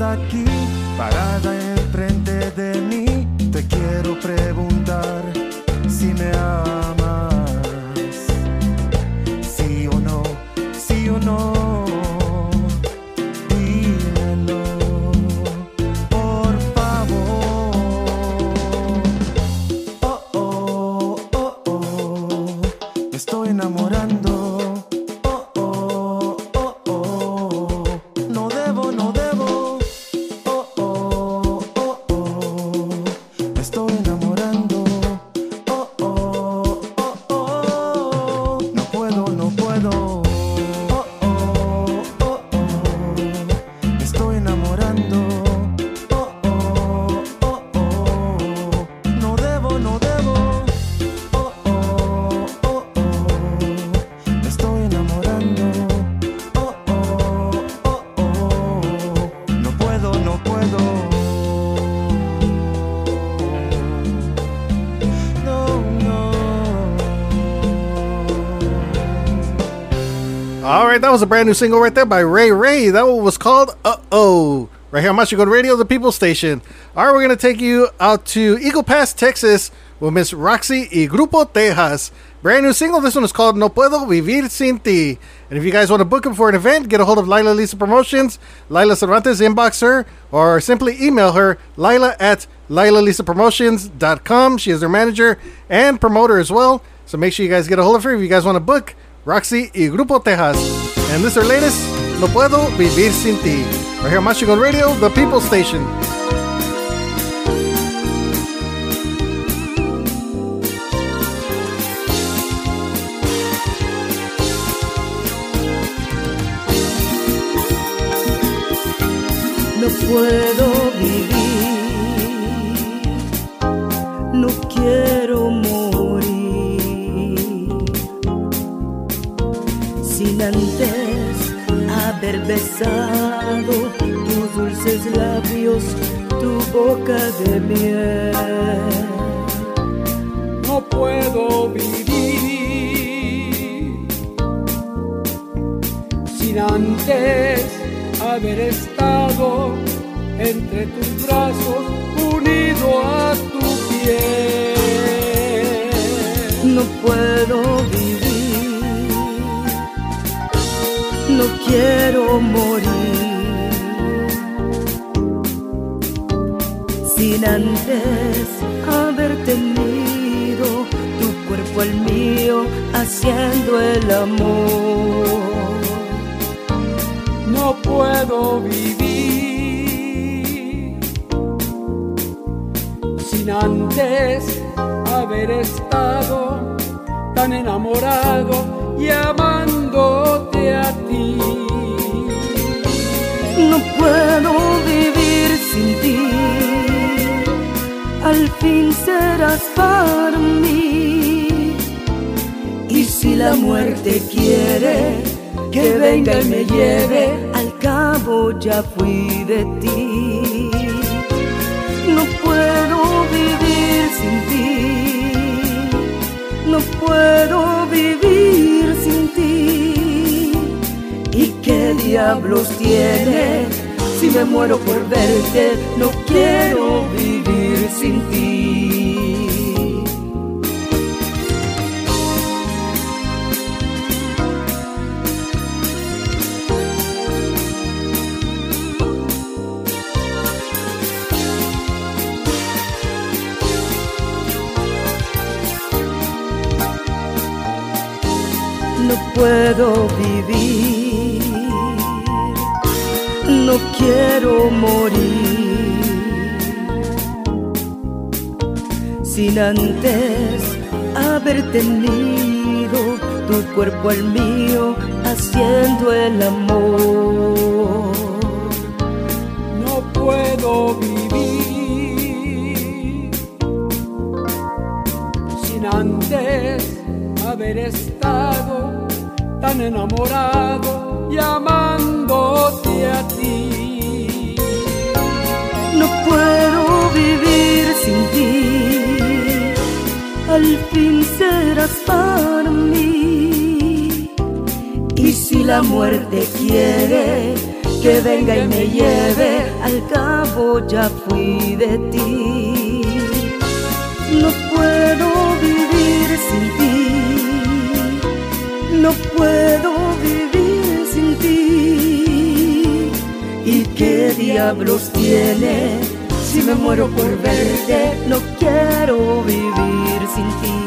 Ahora que right, that was a brand new single right there by Ray Ray. That one was called Uh Oh. right here on Mas Chingon Radio, the People Station. All right, we're going to take you out to Eagle Pass, Texas with Miss Roxy y Grupo Tejas. Brand new single. This one is called No Puedo Vivir Sin Ti. And if you guys want to book them for an event, get a hold of Lila Lisa Promotions, Lila Cervantes, inbox her, or simply email her, Lila at LilaLisaPromotions.com. She is their manager and promoter as well. So make sure you guys get a hold of her if you guys want to book Roxy y Grupo Tejas. And this is latest, No Puedo Vivir Sin Ti. Right here on Radio, the People Station. No puedo vivir, no quiero morir sin antes haber besado tus dulces labios, tu boca de miel. No puedo vivir sin antes haber estado entre tus brazos unido a tu piel. No puedo vivir, no quiero morir sin antes haber tenido tu cuerpo al mío haciendo el amor. No puedo vivir sin antes haber estado tan enamorado y a ti. No puedo vivir sin ti, al fin serás para mí. Y si la muerte quiere que venga y me lleve, al cabo ya fui de ti. No puedo vivir sin ti, no puedo vivir sin ti. ¿Y qué diablos tiene? Si me muero por verte, no quiero vivir sin ti. no puedo vivir, no quiero morir sin antes haber tenido tu cuerpo al mío haciendo el amor. No puedo vivir sin antes haber estado tan enamorado y amándote a ti. No puedo vivir sin ti, al fin serás para mí. Y si la muerte quiere que venga y me lleve, al cabo ya fui de ti. No puedo vivir sin ti no puedo qué diablos tiene? Si me muero por verte, no quiero vivir sin ti.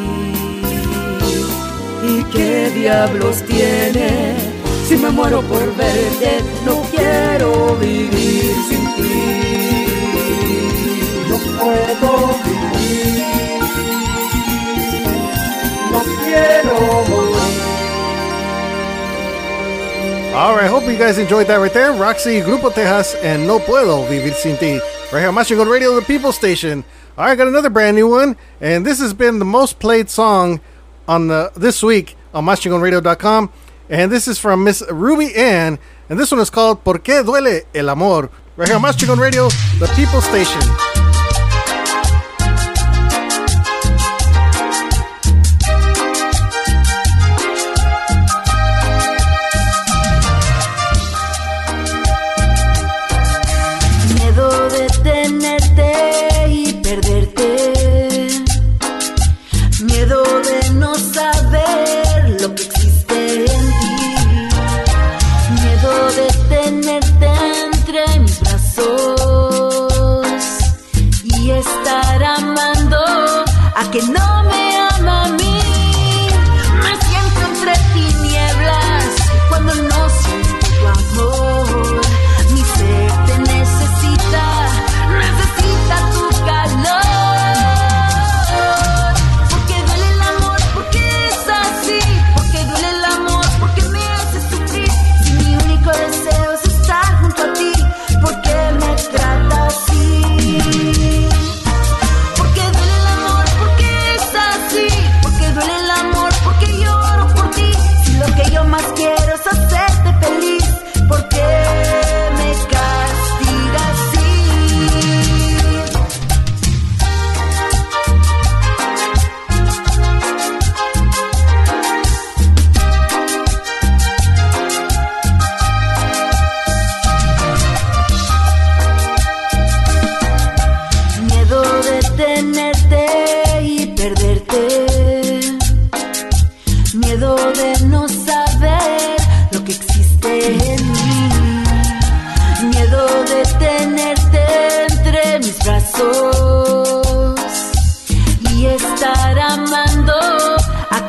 ¿Y qué diablos tiene? Si me muero por verte, no quiero vivir sin ti. No puedo vivir, no quiero morir. All right, hope you guys enjoyed that right there. Roxy, Grupo Tejas, and No Puedo Vivir Sin Ti. Right here on Mas Chingon Radio, the People Station. All right, got another brand new one, and this has been the most played song on the this week on MasChingonRadio.com. And this is from Miss Ruby Ann, and this one is called ¿Por qué duele el amor? Right here on Mas Chingon Radio, the People Station. que no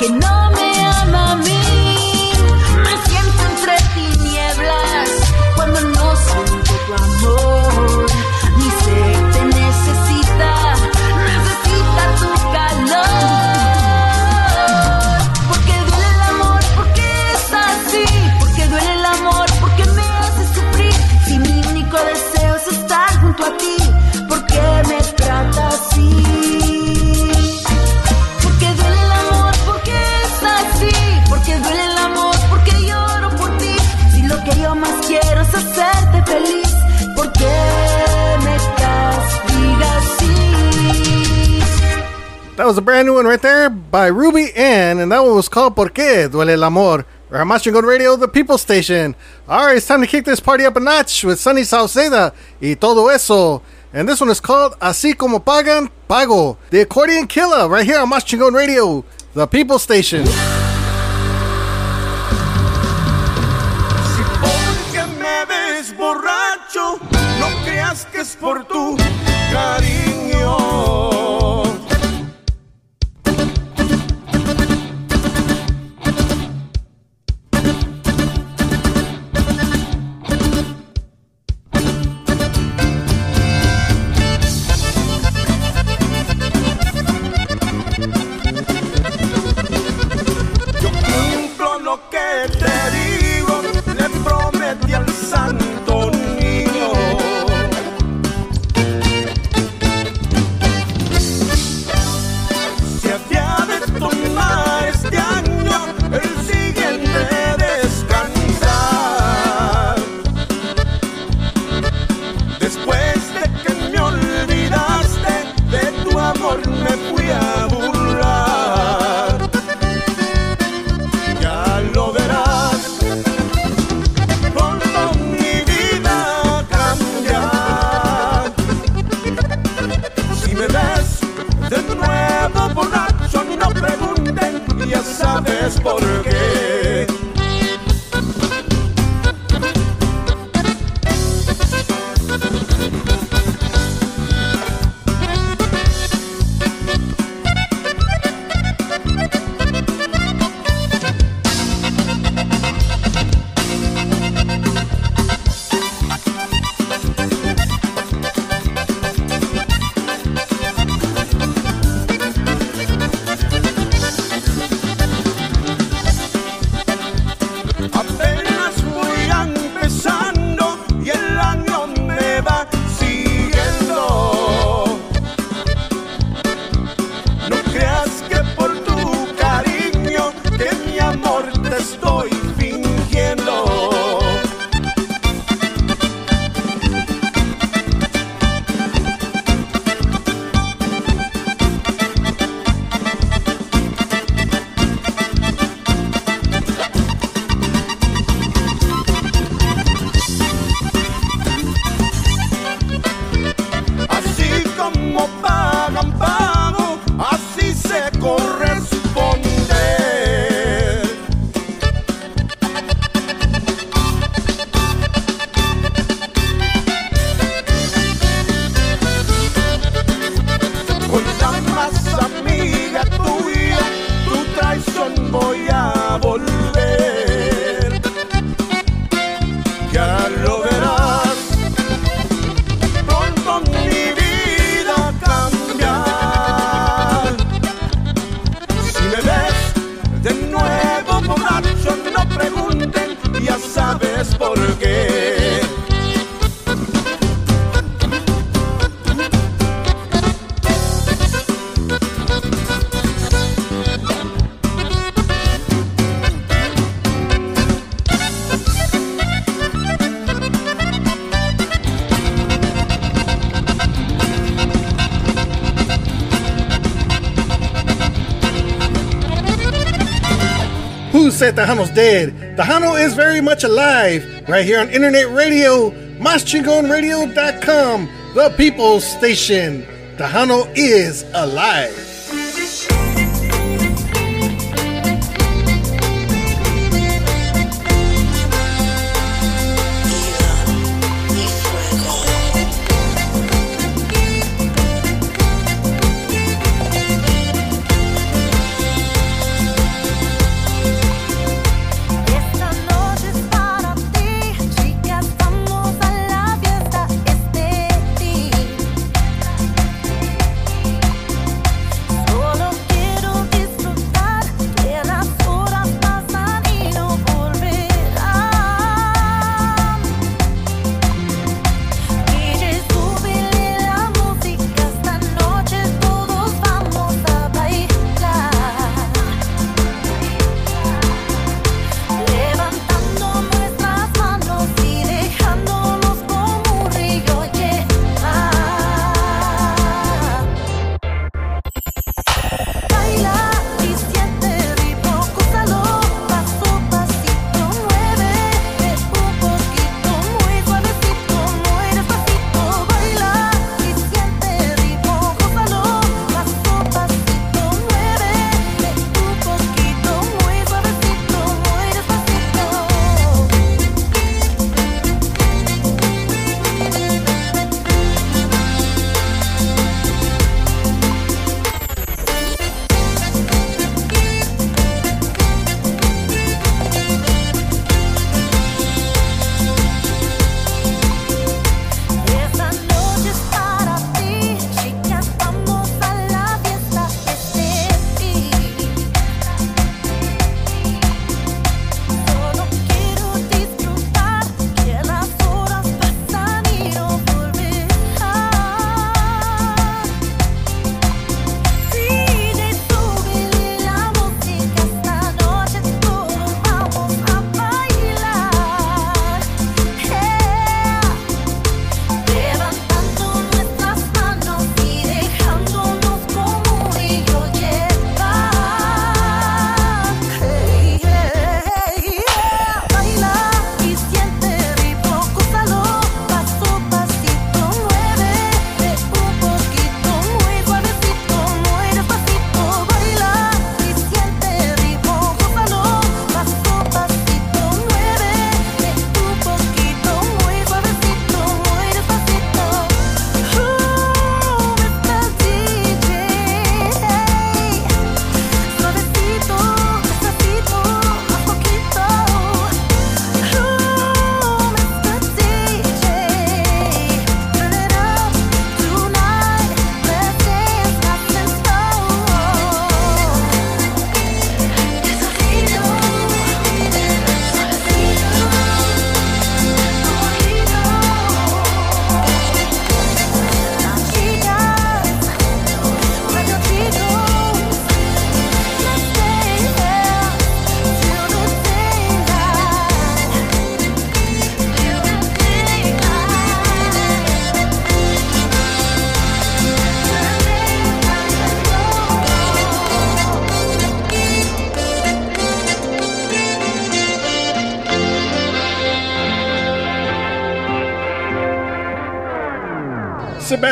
que no was a brand new one right there by Ruby Ann, and that one was called Por qué duele el amor? Mas Chingon Radio, the people station. All right, it's time to kick this party up a notch with Sunny Sauceda y todo eso. And this one is called Así como pagan, pago. The accordion killer right here on Mas Chingon Radio, the people station. Si said Tejano's dead. Tejano is very much alive right here on internet radio, maschingonradio.com, the people's station. Tejano is alive.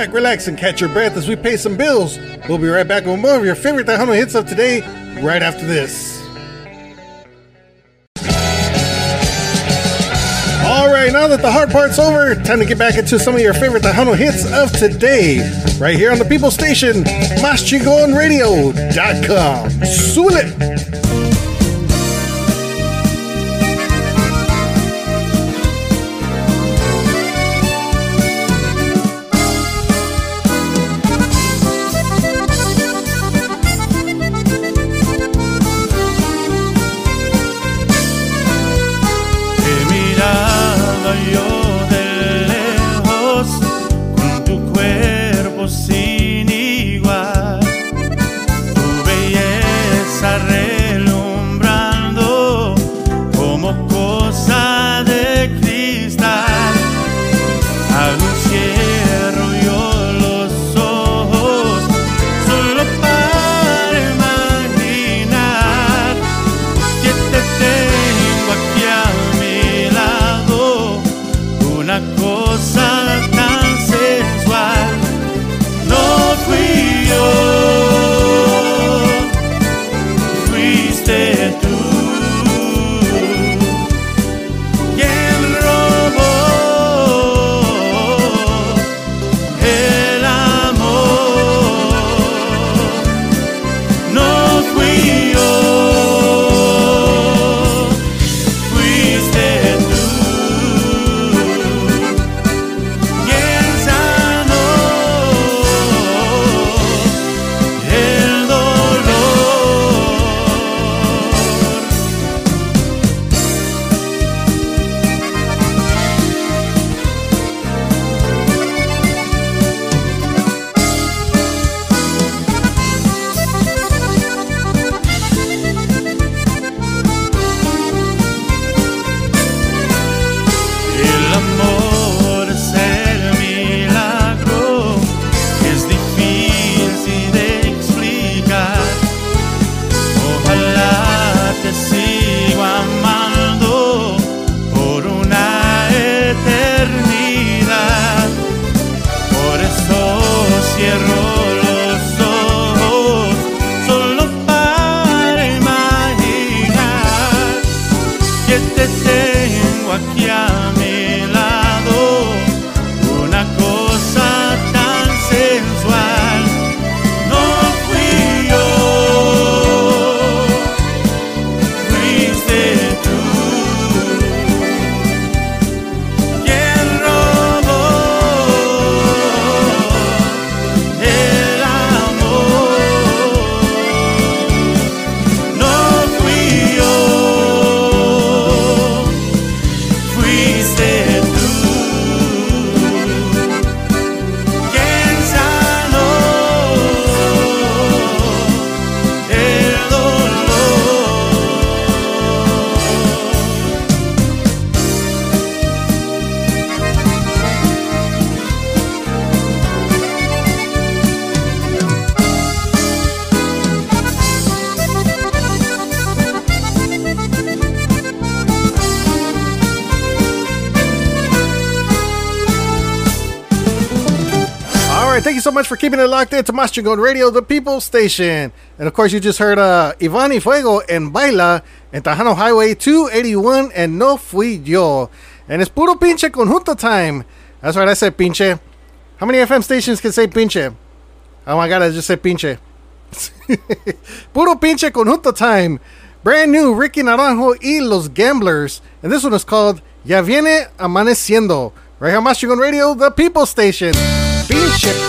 Back, relax, and catch your breath as we pay some bills. We'll be right back with more of your favorite Tejano hits of today, right after this. Alright, now that the hard part's over, time to get back into some of your favorite Tejano hits of today, right here on the People Station, MásChingonRadio.com. Súbele! Much for keeping it locked in to Mas Chingon Radio, the People Station. And of course, you just heard uh, Fuego and Baila and Tejano Highway 281 and No Fui Yo. And it's puro pinche conjunto time. That's right, I said pinche. How many FM stations can say pinche? Oh my god, I just said pinche. puro pinche conjunto time. Brand new Ricky Naranjo y Los Gamblers. And this one is called Ya Viene Amaneciendo. Right here on Mas Chingon Radio, the People Station. Pinche.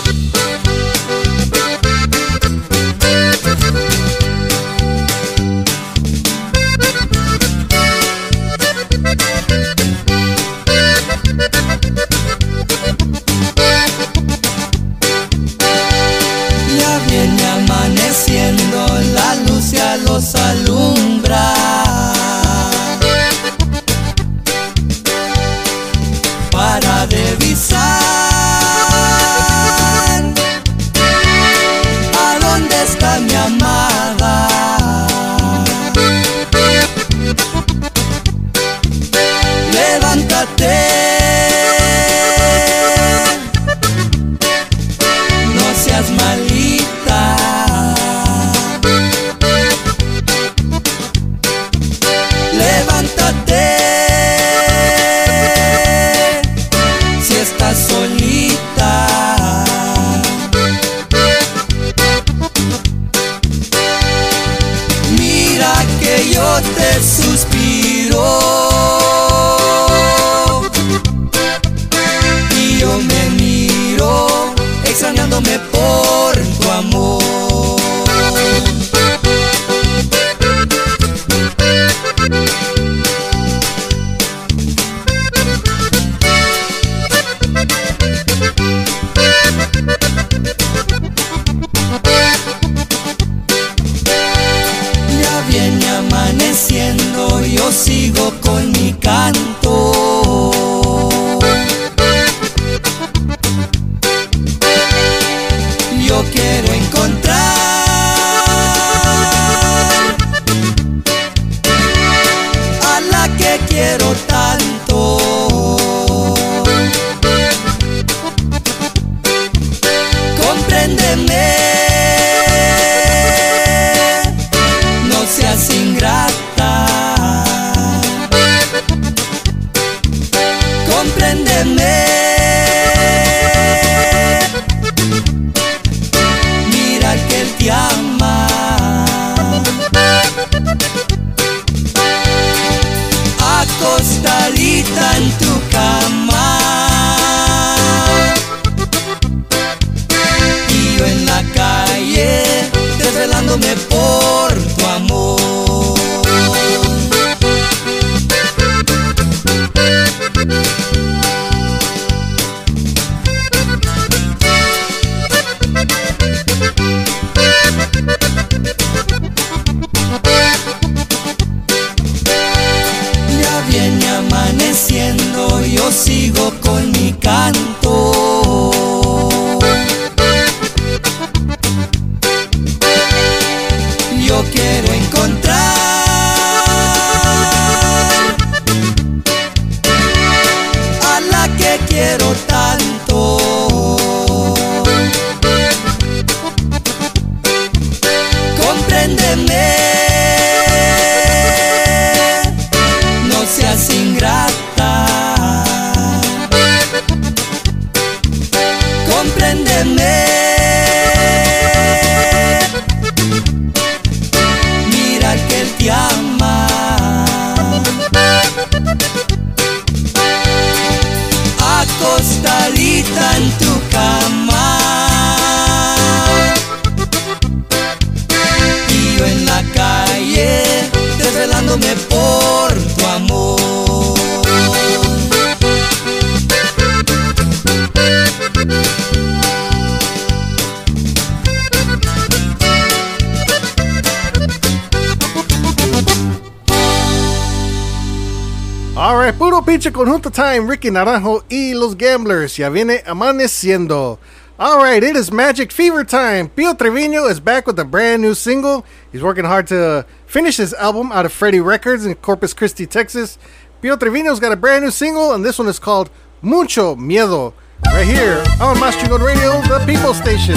Conjunto time. Ricky Naranjo y Los Gamblers. Ya viene amaneciendo. All right, it is Magic Fever time. Pio Trevino is back with a brand new single. He's working hard to finish his album out of Freddy Records in Corpus Christi, Texas. Pio Trevino's got a brand new single, and this one is called Mucho Miedo. Right here on Más Chingon Radio, the People Station.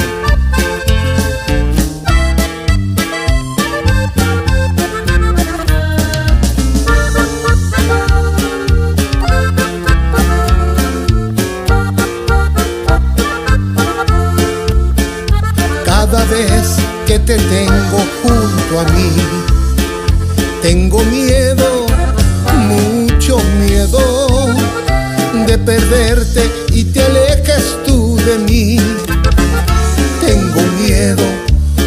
Te tengo junto a mí, tengo miedo, mucho miedo de perderte y te alejes tú de mí. Tengo miedo,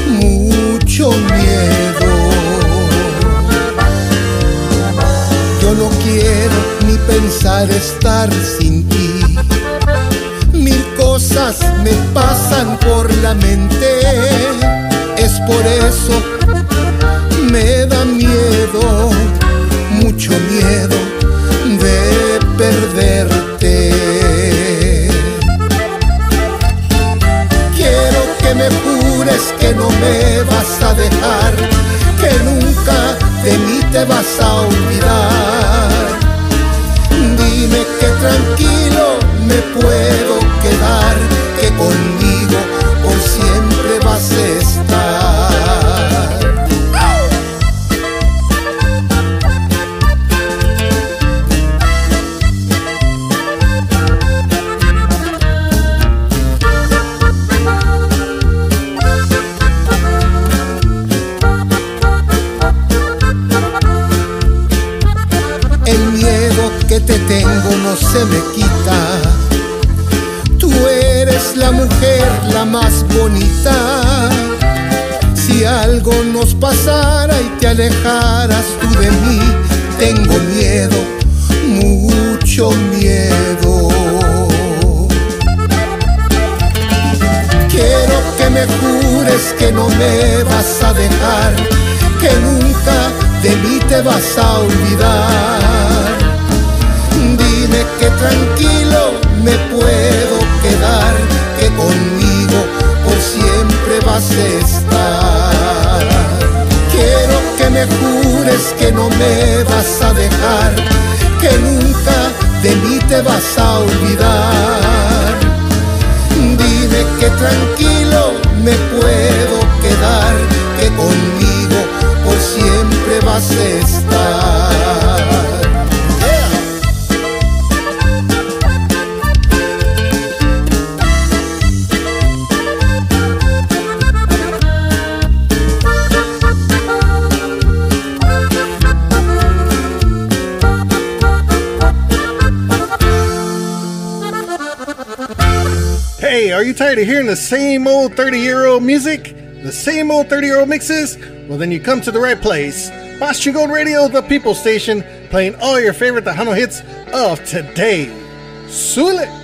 mucho miedo. Yo no quiero ni pensar estar sin ti. Mil cosas me pasan por la mente. Por eso me da miedo, mucho miedo de perderte. Quiero que me jures que no me vas a dejar, que nunca de mí te vas a olvidar. Dime que tranquilo me puedo tired of hearing the same old 30 year old music? The same old 30 year old mixes? Well, then you come to the right place. Mas Chingon Radio, the people station, playing all your favorite Tejano hits of today. Sule!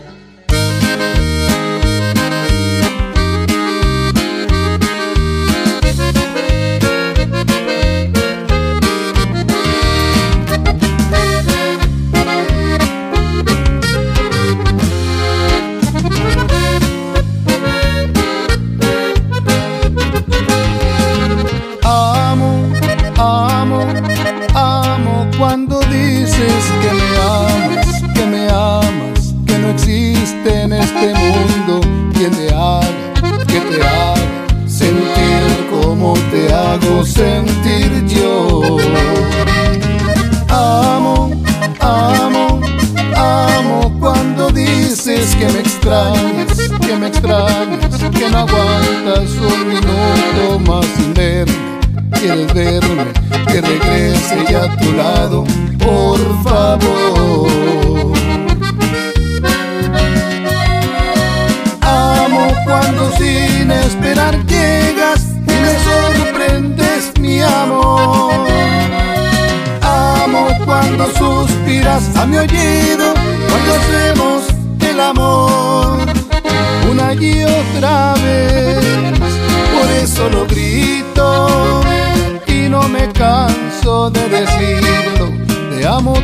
Por eso lo grito y no me canso de decirlo. Te amo,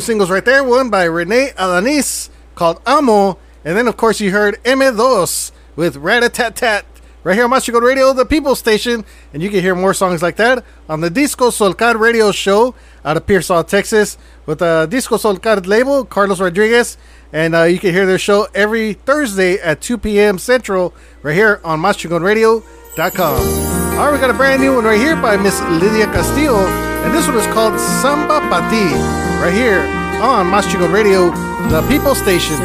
singles right there. One by Renee Alanis called Amo, and then of course you heard M2 with Rat-a-tat-tat. right here on Mas Chingon Radio, the People Station. And you can hear more songs like that on the Disco Solcar radio show out of Pearsall, Texas, with the Disco Solcar label, Carlos Rodriguez. And uh, you can hear their show every Thursday at 2 p.m. Central, right here on MasChingonRadio.com. All right, we got a brand new one right here by Miss Lydia Castillo. And this one is called Samba Pa Ti, right here on Mas Chingon Radio, the People Station.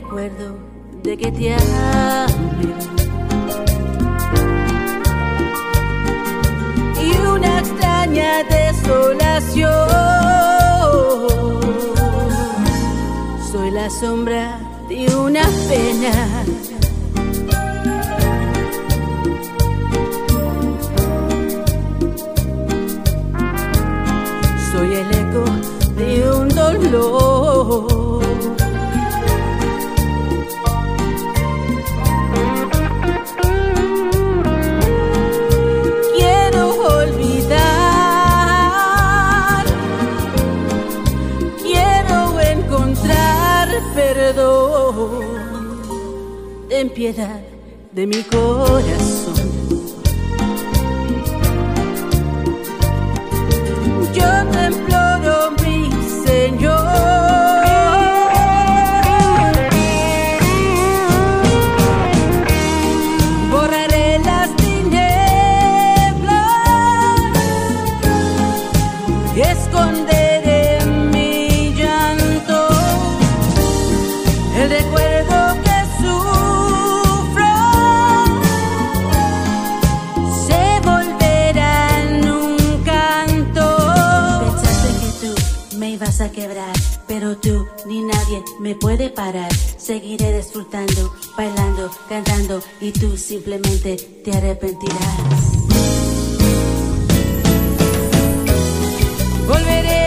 Recuerdo de que te amé. Y una extraña desolación. Soy la sombra de una pena. De mi corazón. Me puede parar. Seguiré disfrutando, bailando, cantando y tú simplemente te arrepentirás. Volveré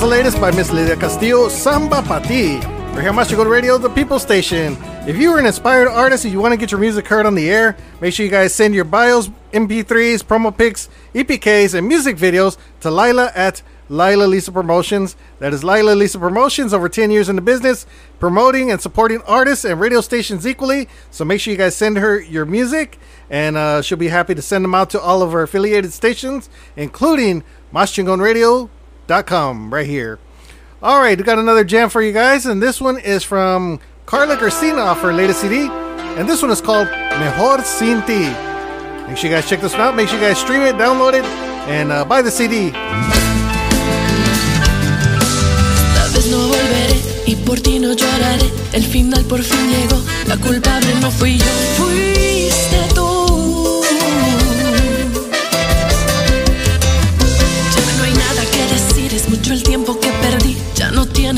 was the latest by Miss Lydia Castillo, Samba Pa Ti. We're here on Mas Chingon Radio, the People Station. If you are an inspired artist and you want to get your music heard on the air, make sure you guys send your bios, MP3s, promo pics, EPKs, and music videos to Lila at Lila Lisa Promotions. That is Lila Lisa Promotions, over 10 years in the business, promoting and supporting artists and radio stations equally. So make sure you guys send her your music, and uh, she'll be happy to send them out to all of her affiliated stations, including MasChingonRadio.com right here. All right, we got another jam for you guys, and this one is from Carla Cristina off her latest CD, and this one is called Mejor Sin Ti. Make sure you guys check this one out. Make sure you guys stream it, download it, and uh, buy the CD. Y por ti no lloraré. El final por fin llegó. La culpable no fui yo, fuiste tú.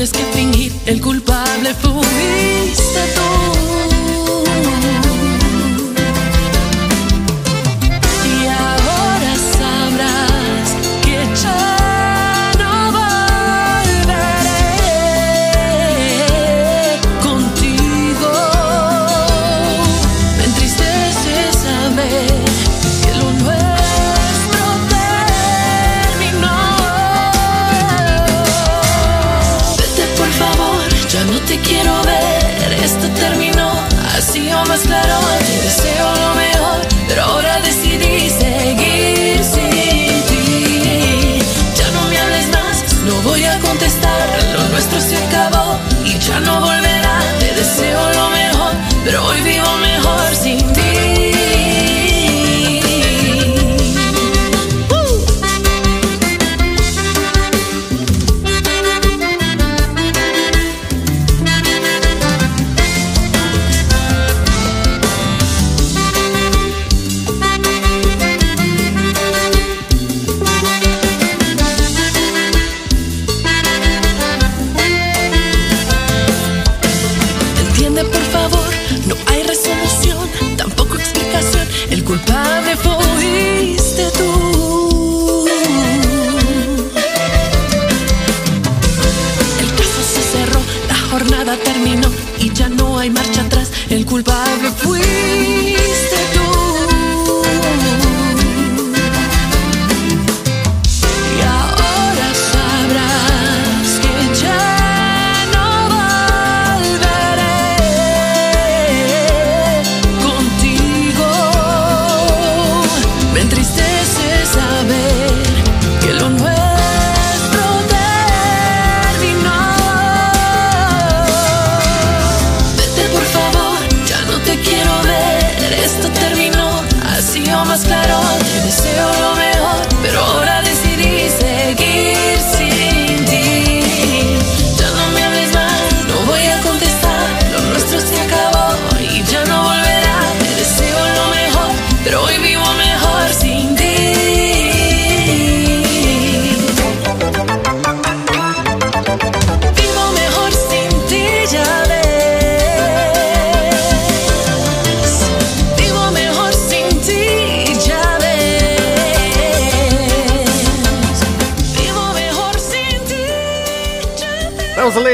Tienes que fingir, el culpable fuiste tú. Mejor, pero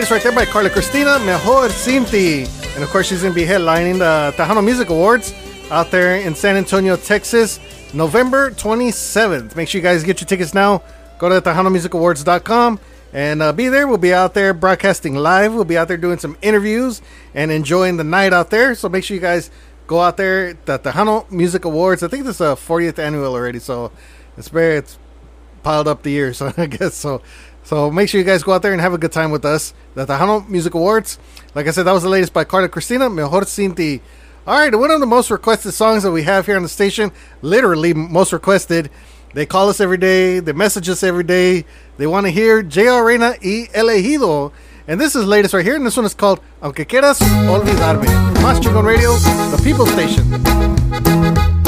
Latest right there by Carla Cristina, Mejor Sin Ti. And of course, she's going to be headlining the Tejano Music Awards out there in San Antonio, Texas, November 27th. Make sure you guys get your tickets now. Go to TejanoMusicAwards.com and uh, be there. We'll be out there broadcasting live. We'll be out there doing some interviews and enjoying the night out there. So make sure you guys go out there. The Tejano Music Awards. I think this is a 40th annual already. So it's very, it's piled up the years, So I guess. So, so make sure you guys go out there and have a good time with us. The Tejano Music Awards. Like I said, that was the latest by Carla Cristina, Mejor Sin Ti. All right, one of the most requested songs that we have here on the station, literally most requested. They call us every day, they message us every day. They want to hear J.R. Reina y Elegido. And this is latest right here, and this one is called Aunque Quieras Olvidarme. Más Chingon Radio, the People Station.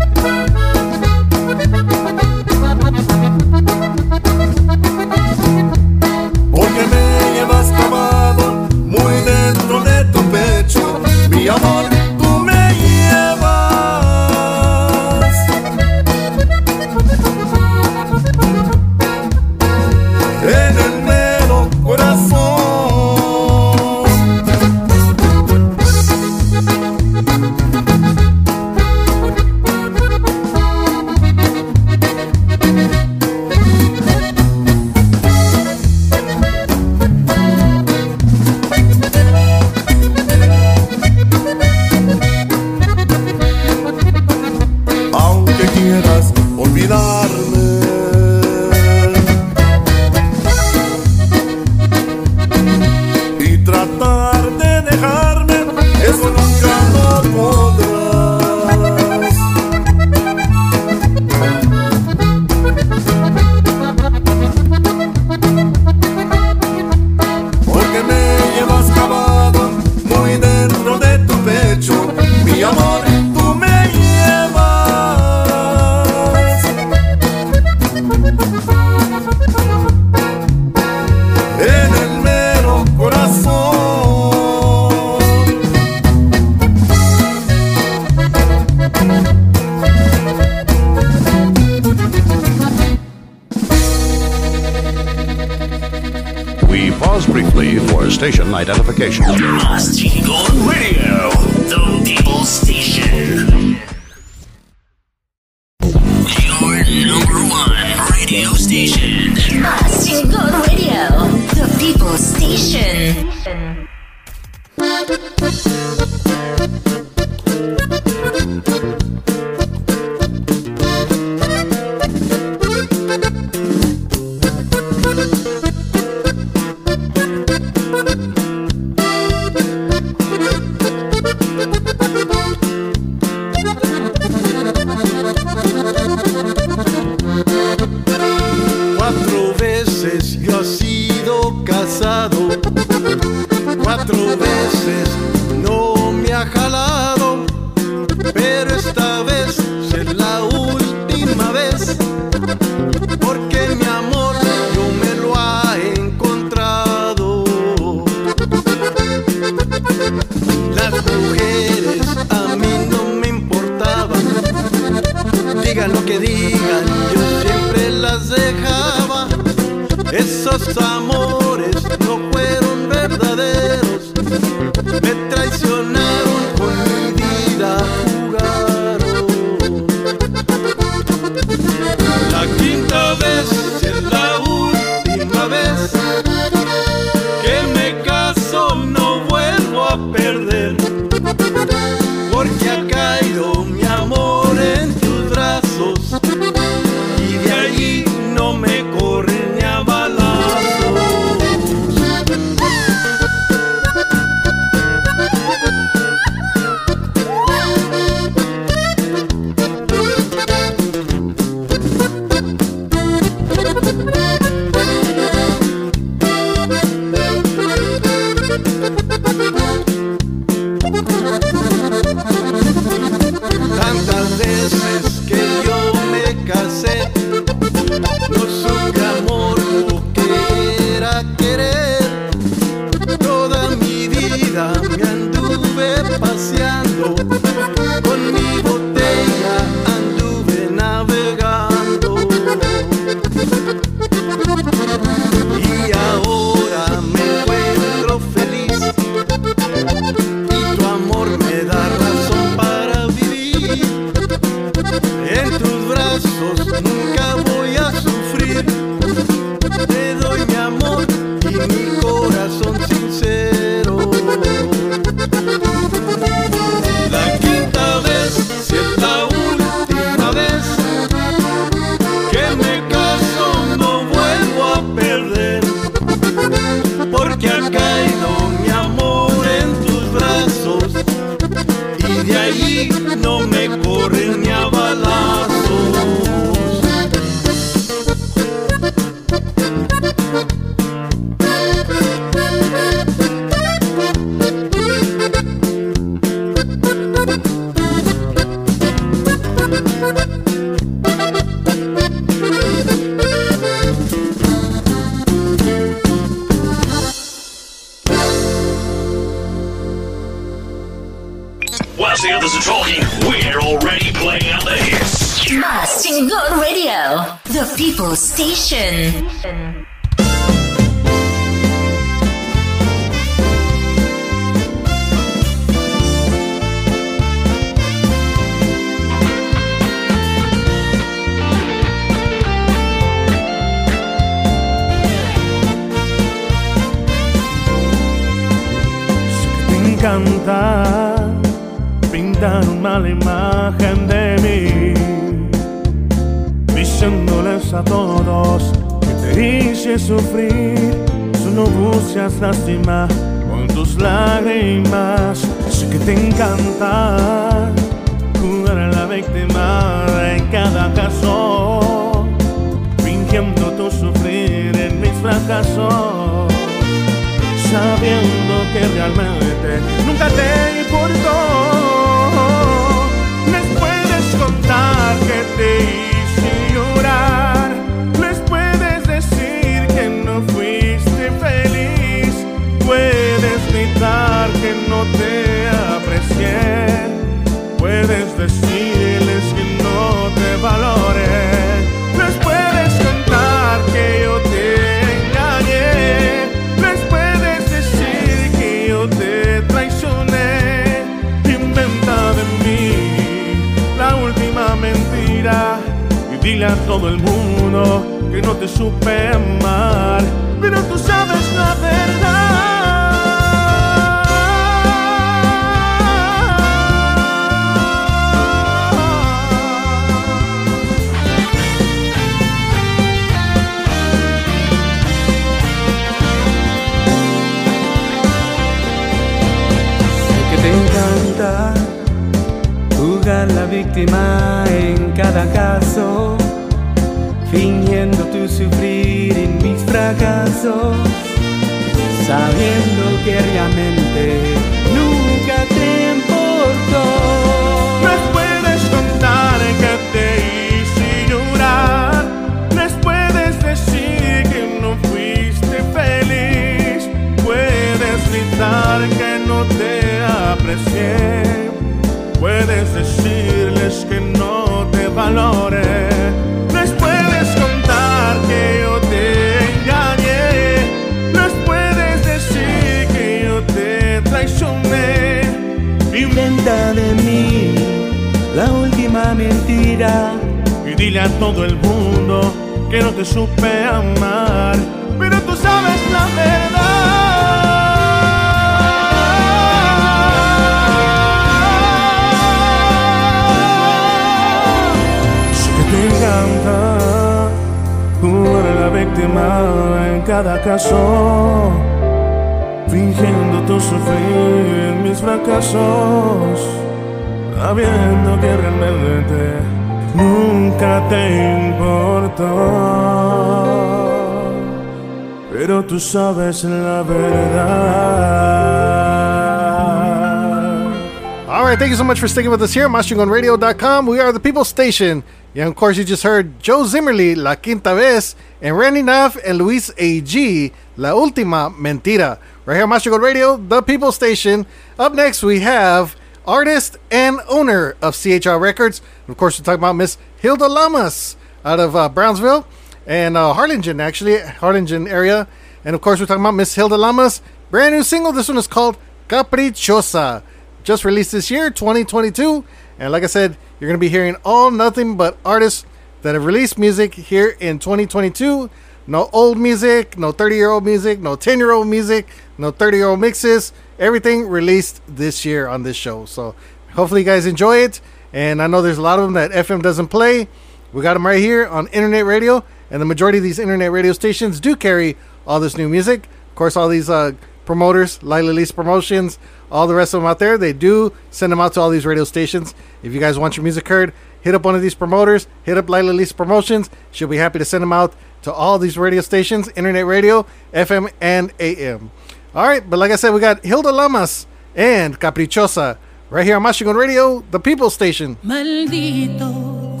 All right, thank you so much for sticking with us here at MasChingonRadio.com. We are the People Station. Yeah, of course, you just heard Joe Zimmerly, La Quinta Vez, and Randy Naff and Luis A.G., La Última Mentira. Right here on Mas Chingon Radio, the People Station. Up next, we have artist and owner of CHR Records. Of course, we're talking about Miss Hilda Lamas out of uh, Brownsville and uh, Harlingen, actually, Harlingen area. And of course, we're talking about Miss Hilda Lamas. Brand new single. This one is called Caprichosa. Just released this year, 2022. And like I said, you're going to be hearing all nothing but artists that have released music here in 2022. No old music, no 30 year old music, no 10 year old music, no 30 year old mixes. Everything released this year on this show. So hopefully you guys enjoy it. And I know there's a lot of them that FM doesn't play. We got them right here on internet radio. And the majority of these internet radio stations do carry all this new music. Of course, all these uh, promoters, Lila Lease Promotions, all the rest of them out there, they do send them out to all these radio stations. If you guys want your music heard, hit up one of these promoters, hit up Lila Lease Promotions. She'll be happy to send them out to all these radio stations, internet radio, FM, and AM. All right, but like I said, we got Hilda Lamas and Caprichosa right here on Mas Chingon Radio, the People Station. Maldito,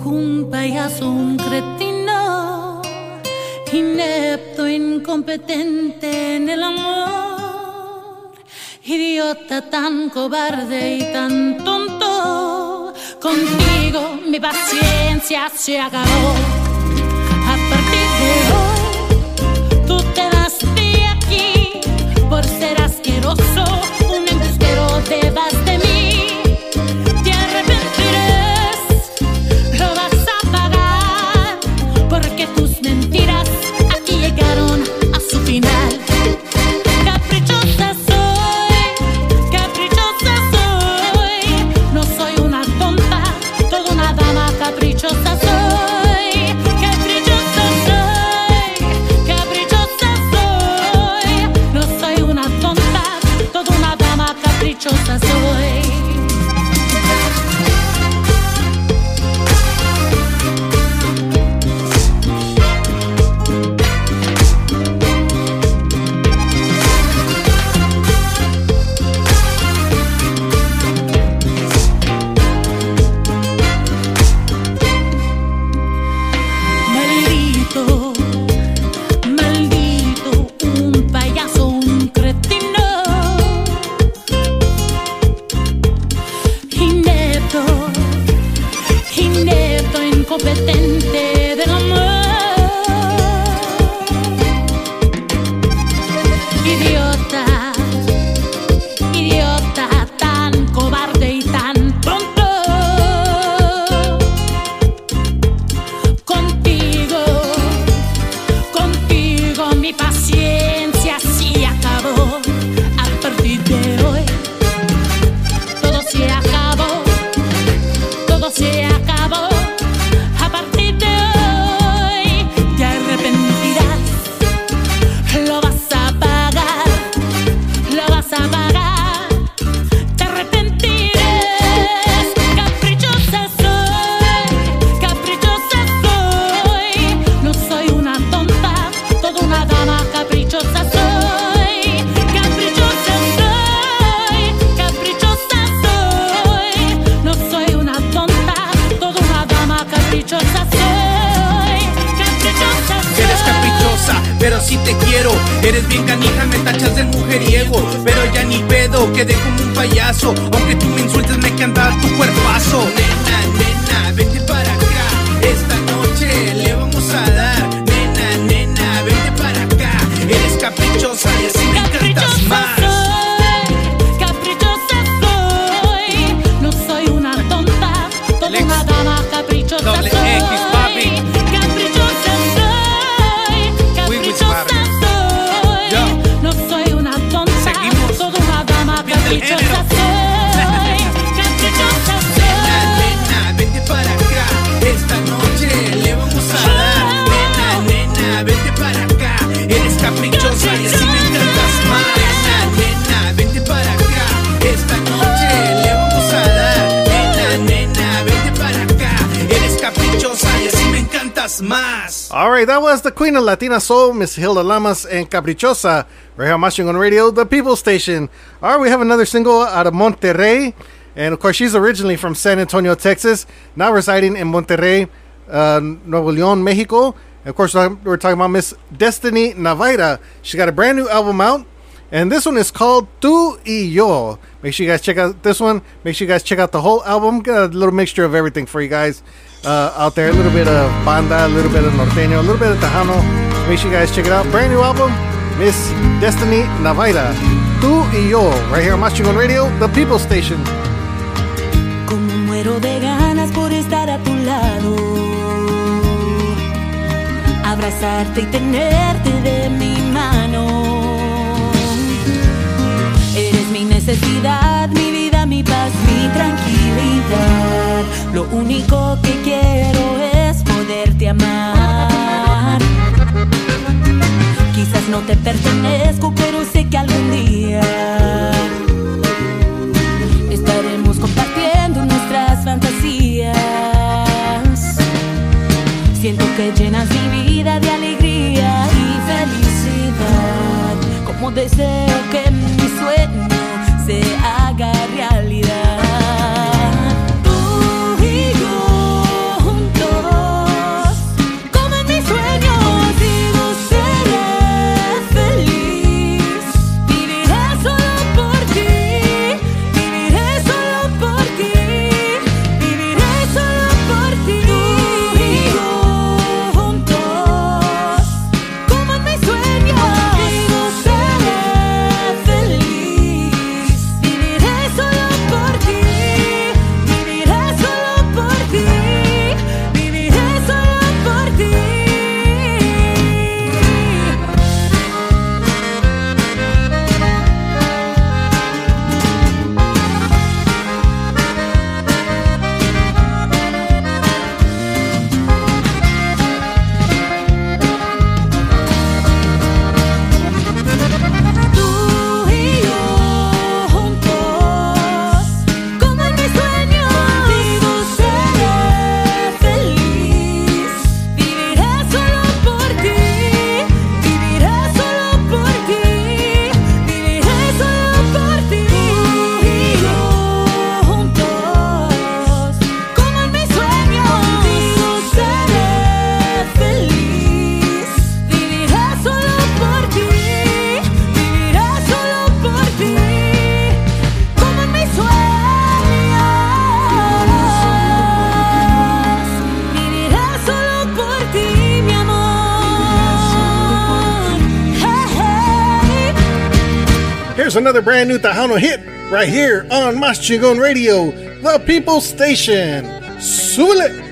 inepto, incompetente en el amor, idiota tan cobarde y tan tonto, contigo mi paciencia se acabó. A partir de hoy, tú te vas de aquí por ser asqueroso, un embustero de mí. Queen of Latina Soul, Miss Hilda Lamas and Caprichosa, right here on Mas Chingon Radio, the People Station. All right, we have another single out of Monterrey. And of course, she's originally from San Antonio, Texas, now residing in Monterrey, uh, Nuevo León, Mexico. And of course, we're talking about Miss Destiny Navaira. She got a brand new album out. And this one is called Tu y Yo. Make sure you guys check out this one. Make sure you guys check out the whole album. Got a little mixture of everything for you guys uh, out there. A little bit of banda, a little bit of norteño, a little bit of tejano. Make sure you guys check it out. Brand new album, Miss Destiny Navaira. Tu y Yo, right here on Mas Chingon Radio, the People Station. Muero de ganas por estar a tu lado. Abrazarte y tenerte de mi mano. Necesidad, mi vida, mi paz, mi tranquilidad. Lo único que quiero es poderte amar. Quizás no te pertenezco, pero sé que algún día estaremos compartiendo nuestras fantasías. Siento que llenas mi vida de alegría y felicidad. Como deseo another brand new Tejano hit right here on Mas Chingon Radio, the People Station. Súbele.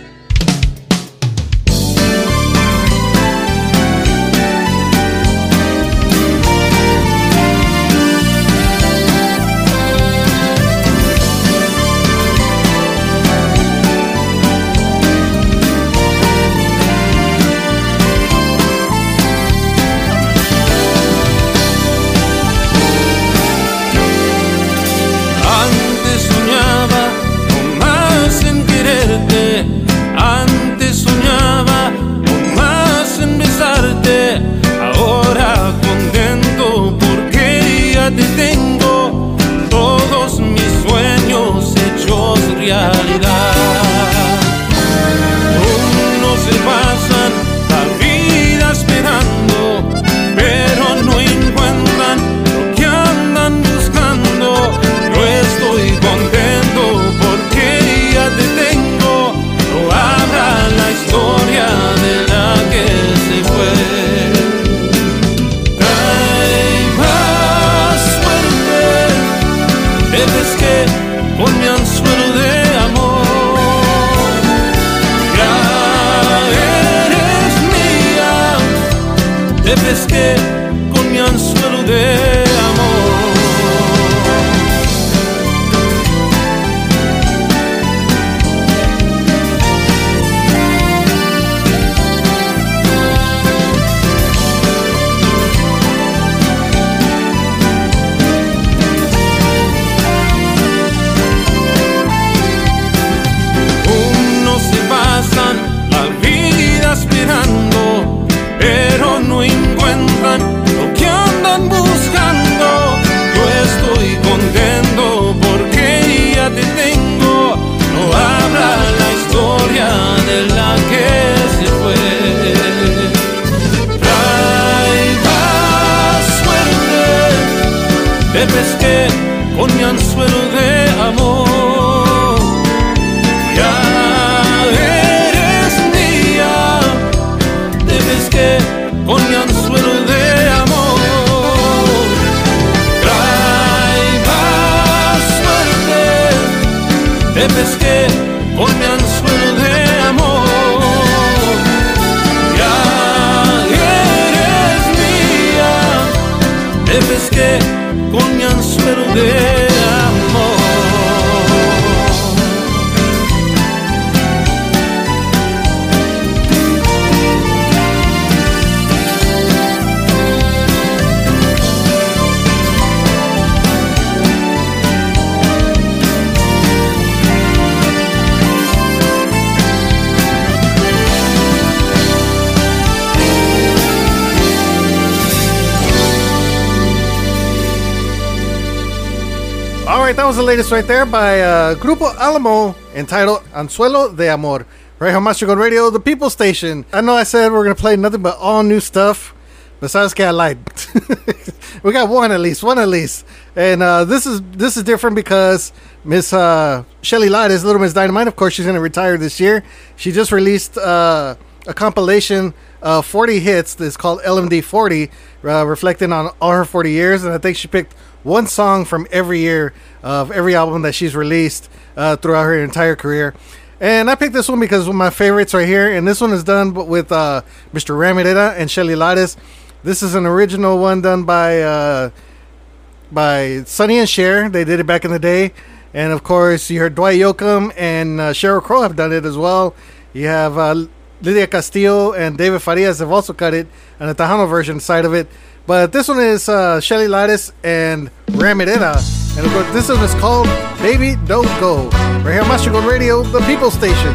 The latest right there by uh, Grupo Alamo entitled Anzuelo de Amor. Right on Master Radio, the People Station. I know I said we're going to play nothing but all new stuff. Besides, I lied. we got one at least, one at least. And uh, this is this is different because Miss uh, Shelly Lares, Little Miss Dynamite, of course, she's going to retire this year. She just released uh, a compilation of 40 hits that's called LMD 40, uh, reflecting on all her 40 years. And I think she picked one song from every year of every album that she's released uh, throughout her entire career. And I picked this one because one of my favorites right here. And this one is done with uh, Mr. Ram Herrera and Shelly Lares. This is an original one done by uh, by Sonny and Cher. They did it back in the day. And of course, you heard Dwight Yoakam and uh, Sheryl Crow have done it as well. You have uh, Lydia Castillo and David Farias have also cut it on the Tejano version side of it. But this one is uh, Shelly Lares and Ram Herrera. And of course, this one is called Baby Don't Go. Right here on Mas Chingon Radio, the People Station.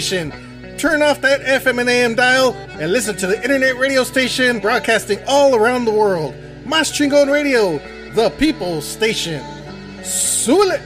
Station. Turn off that FM and AM dial and listen to the internet radio station broadcasting all around the world. Mas Chingon Radio, the people's station. Súbele!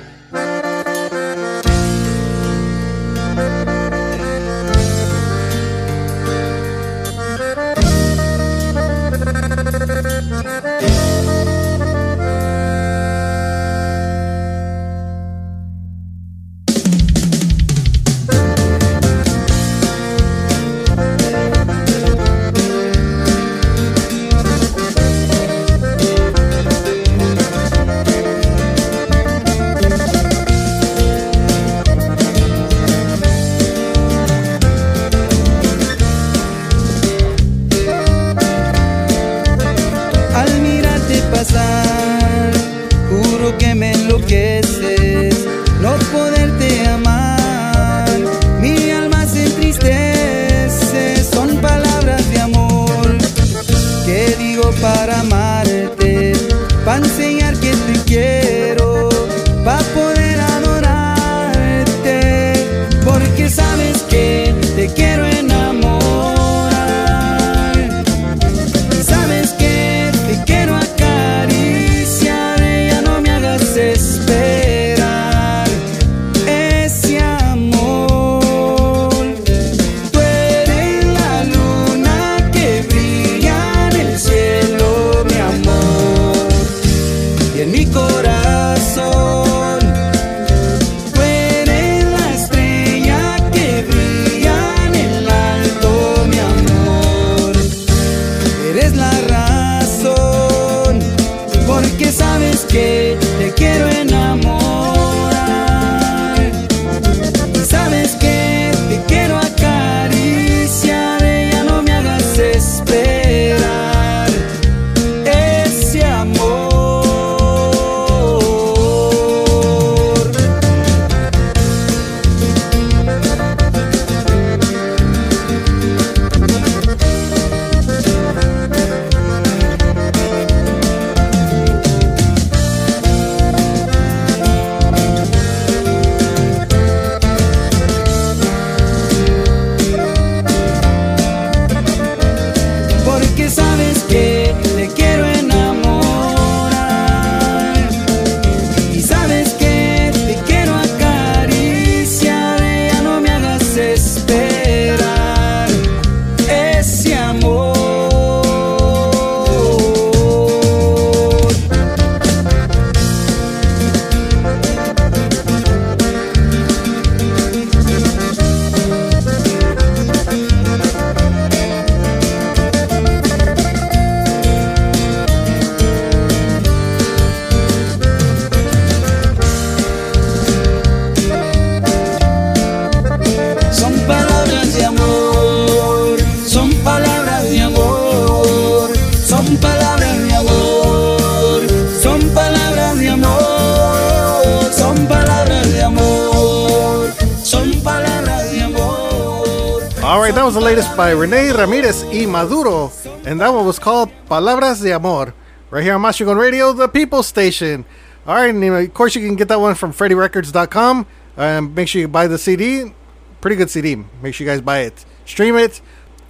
Maduro, and that one was called Palabras de Amor, right here on Mas Chingon Radio, the People Station. All right, and of course you can get that one from FreddieRecords.com. Um, make sure you buy the CD. Pretty good CD. Make sure you guys buy it. Stream it.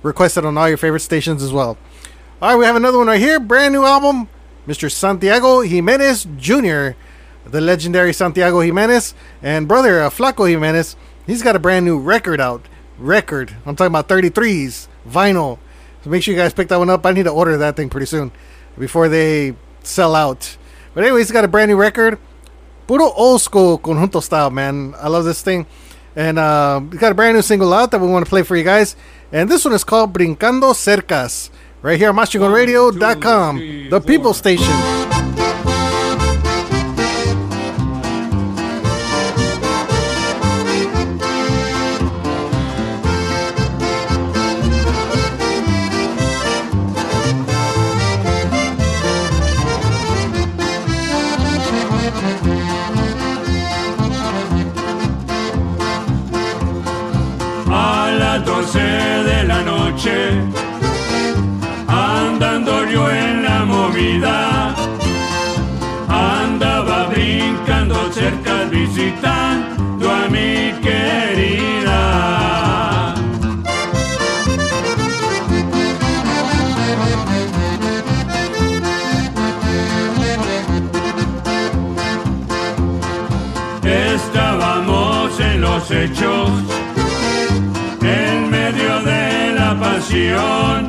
Request it on all your favorite stations as well. All right, we have another one right here. Brand new album. Mr. Santiago Jimenez Jr., the legendary Santiago Jimenez, and brother uh, Flaco Jimenez. He's got a brand new record out. Record. I'm talking about 33s, vinyl. So make sure you guys pick that one up. I need to order that thing pretty soon before they sell out. But anyway, he's got a brand new record. Puro old school conjunto style, man. I love this thing. And uh, we got a brand new single out that we want to play for you guys. And this one is called Brincando Cercas. Right here on MasChingonRadio.com, the people station. en medio de la pasión.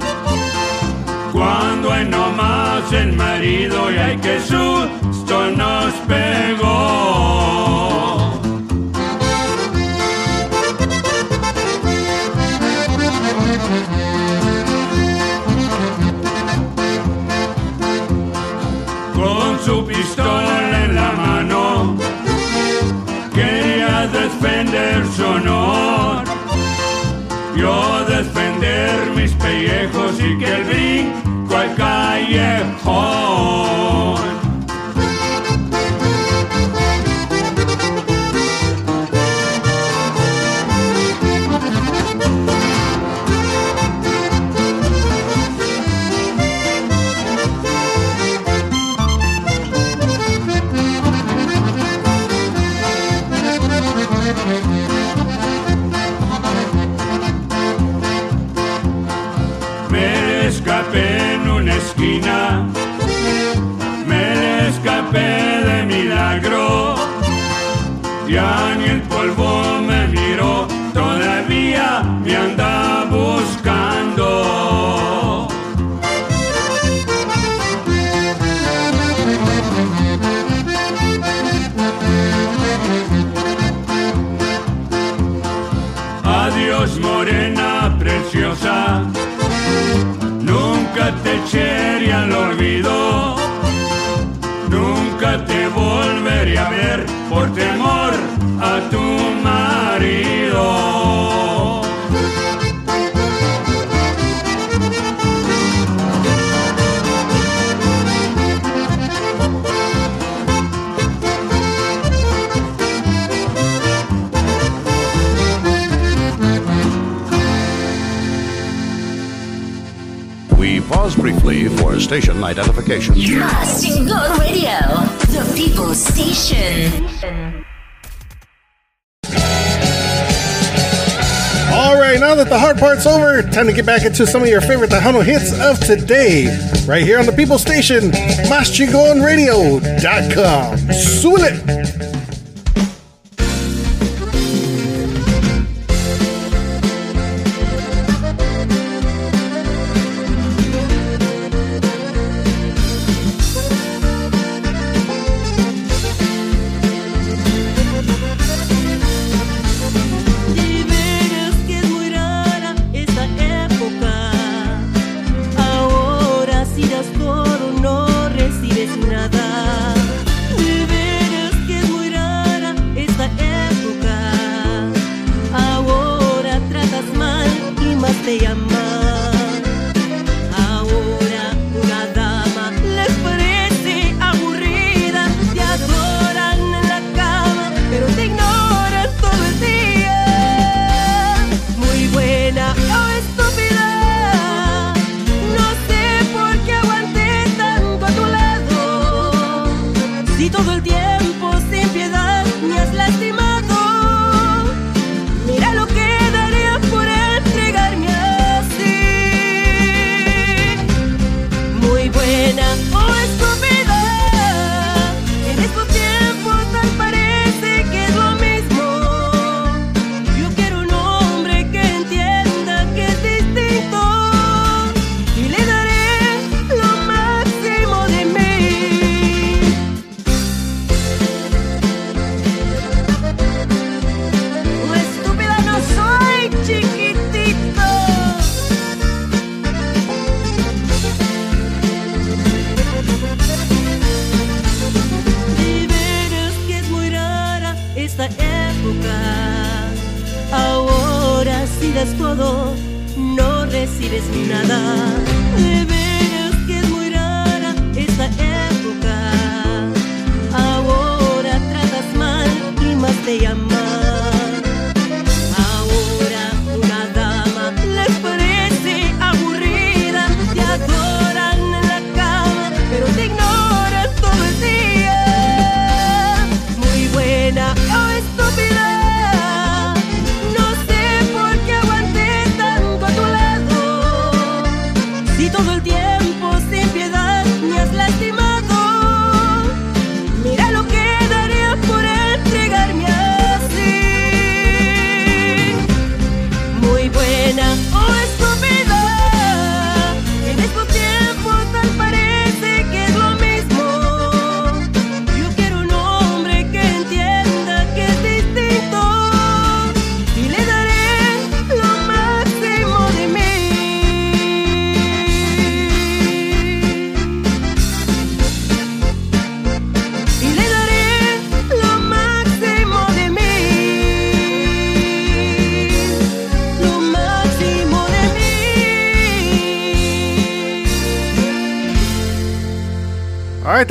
Cuando hay nomás el marido y hay que susto nos pegó. Yeah. home. Adiós morena preciosa, nunca te echarían station identification. God Radio, the People Station. All right, now that the hard part's over, time to get back into some of your favorite Tejano hits of today, right here on the People Station, MasChingonRadio.com. Sulit!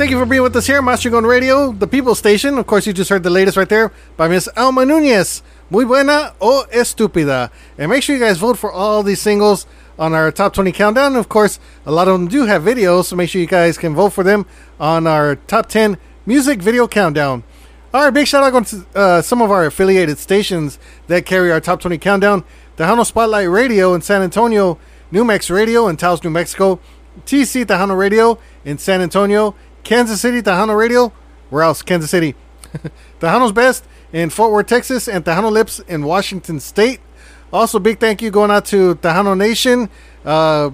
Thank you for being with us here, Mas Chingon Radio, the People Station. Of course, you just heard the latest right there by Miss Alma Nunez. Muy buena o estúpida. And make sure you guys vote for all these singles on our top 20 countdown. Of course, a lot of them do have videos, so make sure you guys can vote for them on our top 10 music video countdown. All right, big shout out to uh, some of our affiliated stations that carry our top 20 countdown. Tejano Spotlight Radio in San Antonio, New Mex Radio in Taos, New Mexico, TC Tejano Radio in San Antonio, Kansas City Tejano Radio, where else? Kansas City. Tejano's Best in Fort Worth, Texas, and Tejano Lips in Washington State. Also, big thank you going out to Tejano Nation. Uh,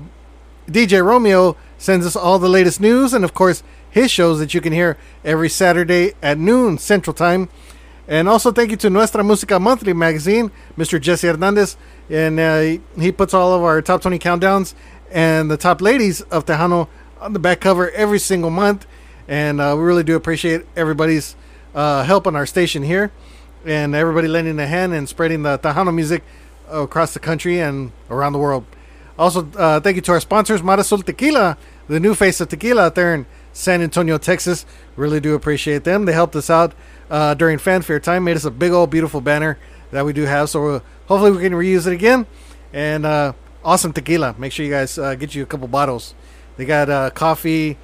DJ Romeo sends us all the latest news and, of course, his shows that you can hear every Saturday at noon Central Time. And also, thank you to Nuestra Música Monthly magazine, Mr. Jesse Hernandez. And uh, he puts all of our top 20 countdowns and the top ladies of Tejano on the back cover every single month. And uh, we really do appreciate everybody's uh, help on our station here and everybody lending a hand and spreading the Tejano music across the country and around the world. Also, uh, thank you to our sponsors, Marasul Tequila, the new face of tequila out there in San Antonio, Texas. Really do appreciate them. They helped us out uh, during fanfare time, made us a big old beautiful banner that we do have. So uh, hopefully we can reuse it again. And uh, awesome tequila. Make sure you guys uh, get you a couple bottles. They got uh, coffee,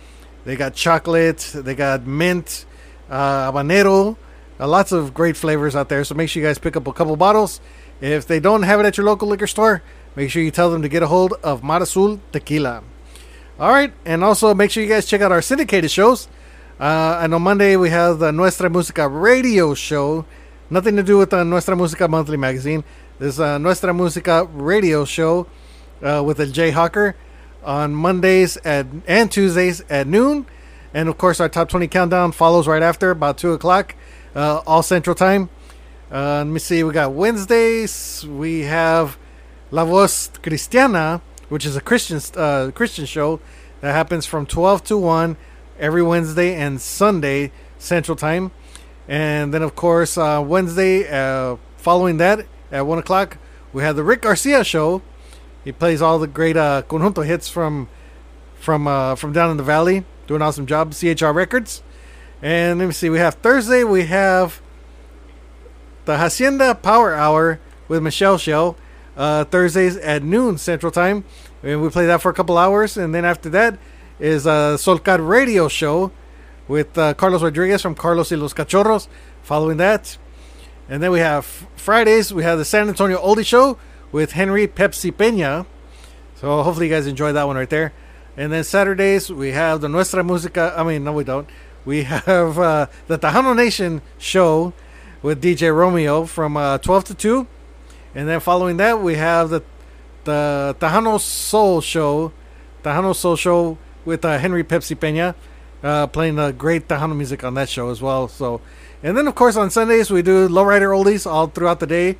they got chocolate, they got mint, uh, habanero, uh, lots of great flavors out there. So make sure you guys pick up a couple bottles. If they don't have it at your local liquor store, make sure you tell them to get a hold of Marasul Tequila. All right, and also make sure you guys check out our syndicated shows. Uh, and on Monday we have the Nuestra Música radio show. Nothing to do with the Nuestra Música monthly magazine. This is a Nuestra Música radio show uh, with a Jay Hawker on Mondays at and Tuesdays at noon. And of course, our top 20 countdown follows right after, about 2 o'clock, uh, all Central Time. Uh, let me see, we got Wednesdays, we have La Voz Cristiana, which is a Christian uh, Christian show that happens from 12 to 1 every Wednesday and Sunday Central Time. And then, of course, uh, Wednesday, uh, following that at 1 o'clock, we have the Rick Garcia show. He plays all the great uh, conjunto hits from from uh, from down in the valley, doing an awesome job. CHR Records. And let me see, we have Thursday, we have the Hacienda Power Hour with Michelle Show. Uh, Thursdays at noon Central Time. And we play that for a couple hours. And then after that is a Solcar Radio Show with uh, Carlos Rodriguez from Carlos y los Cachorros. Following that. And then we have Fridays, we have the San Antonio Oldie Show with Henry Pepsi Pena. So hopefully you guys enjoy that one right there. And then Saturdays, we have the Nuestra Música. I mean, no, we don't. We have uh, the Tejano Nation show with DJ Romeo from uh, 12 to 2. And then following that, we have the the Tejano Soul show, Tejano Soul show with uh, Henry Pepsi Pena, uh, playing the great Tejano music on that show as well. So, and then of course on Sundays we do lowrider oldies all throughout the day,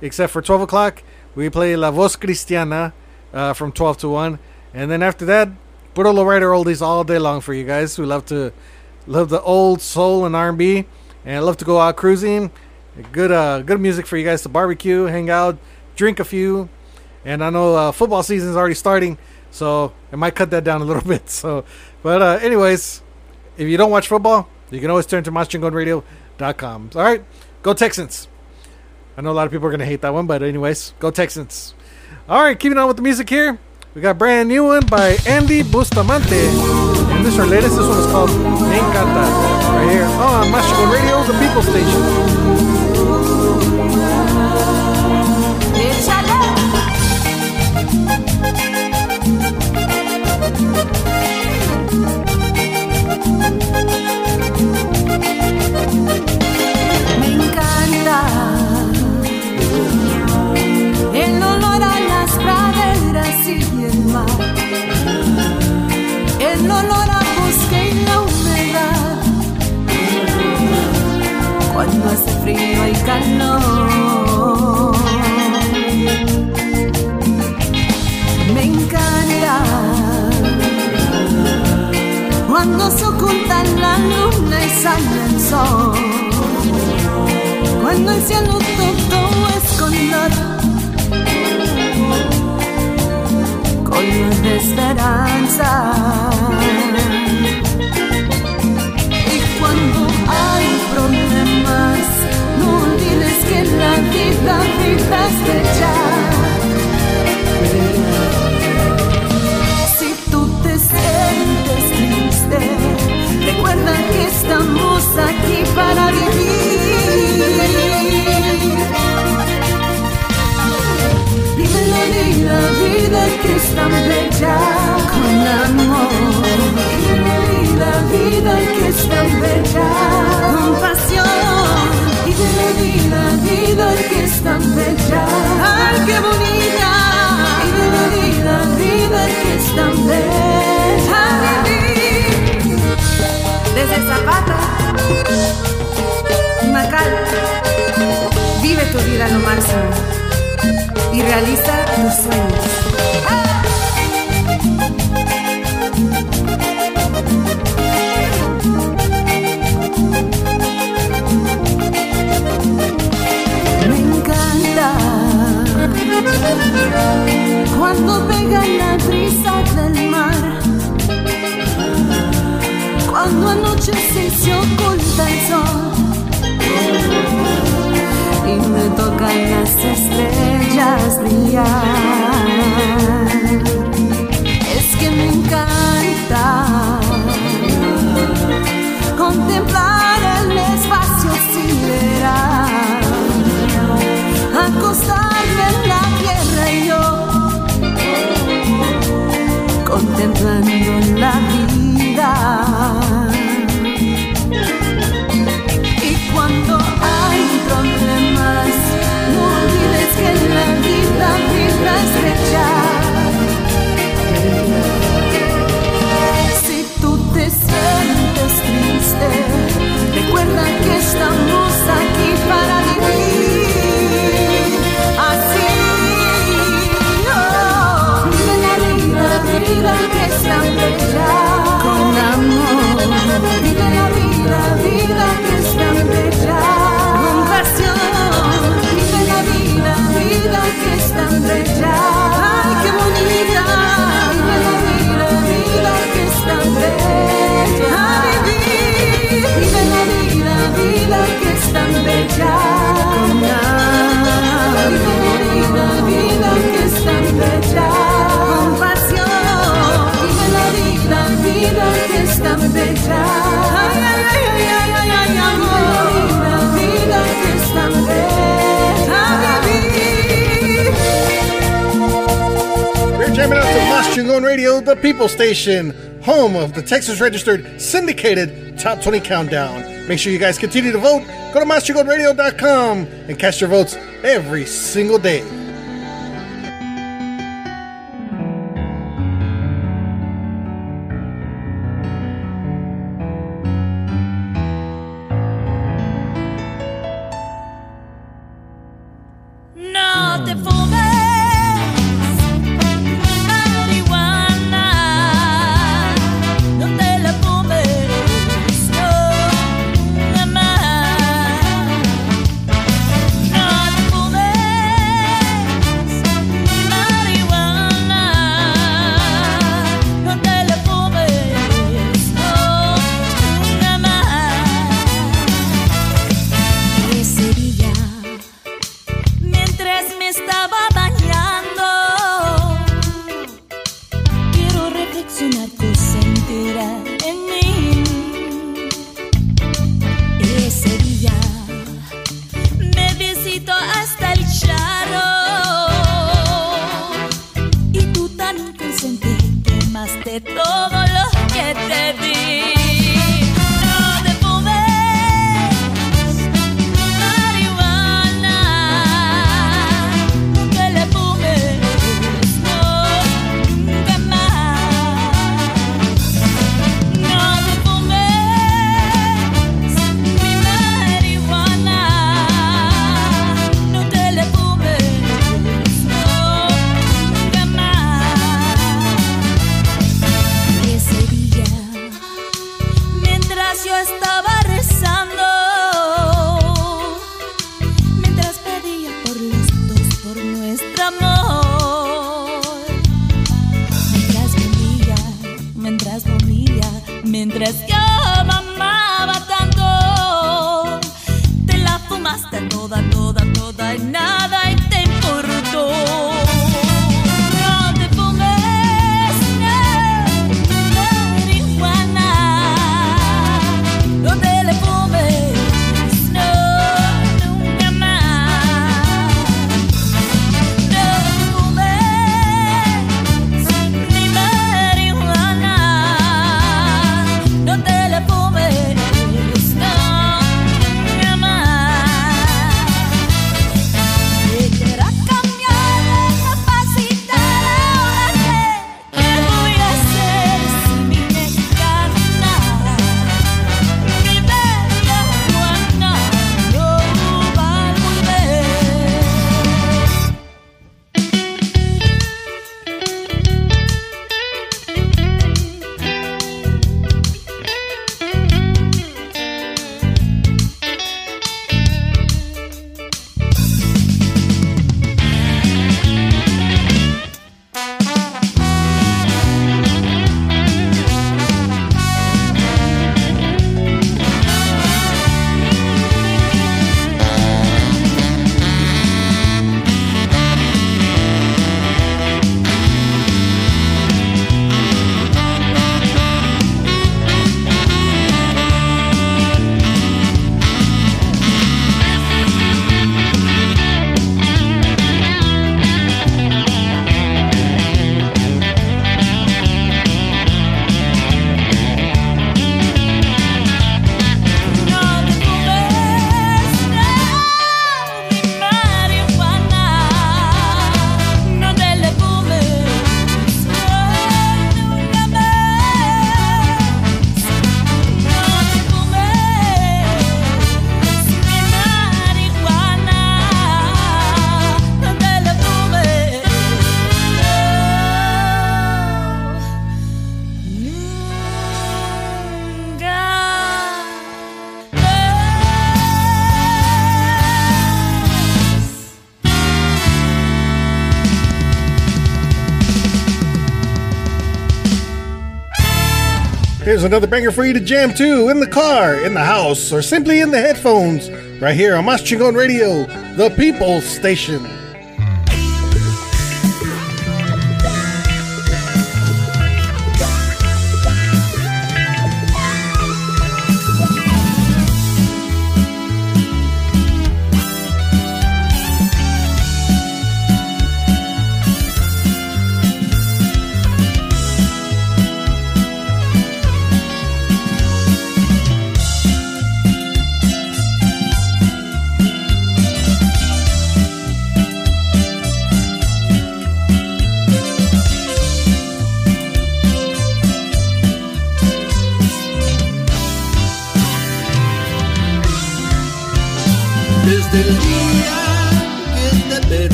except for 12 o'clock we play La Voz Cristiana uh, from 12 to 1, and then after that, put puro lowrider oldies all day long for you guys who love to love the old soul and R&B, and love to go out cruising. Good, uh, good music for you guys to barbecue, hang out, drink a few. And I know uh, football season is already starting, so I might cut that down a little bit. So, but uh, anyways, if you don't watch football, you can always turn to MaschingonRadio.com. All right, go Texans. I know a lot of people are gonna hate that one, but anyways, go Texans. All right, keeping on with the music here. We got brand new one by Andy Bustamante. And this is our latest. This one is called Me Encanta. Right here on Mas Chingon Radio, the People Station. Cuando hace frío y calor. Me encanta cuando se oculta la luna y sale el sol. Cuando el cielo todo es color, color de esperanza. Estrecha. Si tú te sientes triste, recuerda que estamos aquí para vivir. Vive la linda vida que es tan brecha. bella. Ay, qué bonita. Vive mi vida, vive que es tan bella. Desde Zapata, Macal, vive tu vida a lo máximo y realiza tus sueños. Cuando pegan las risas del mar, cuando anochece se oculta el sol, y me tocan las estrellas brillar, es que me encanta contemplar el espacio sideral, acostar contemplando la vida. Y cuando hay problemas, no olvides que en la vida vibra estrecha. Si tú te sientes triste, recuerda que estamos aquí. desechar. One Radio, the people station, home of the Texas registered syndicated top 20 countdown. Make sure you guys continue to vote. Go to MasChingonRadio.com and cast your votes every single day. Here's another banger for you to jam to in the car, in the house, or simply in the headphones, right here on Mas Chingon Radio, the People's Station.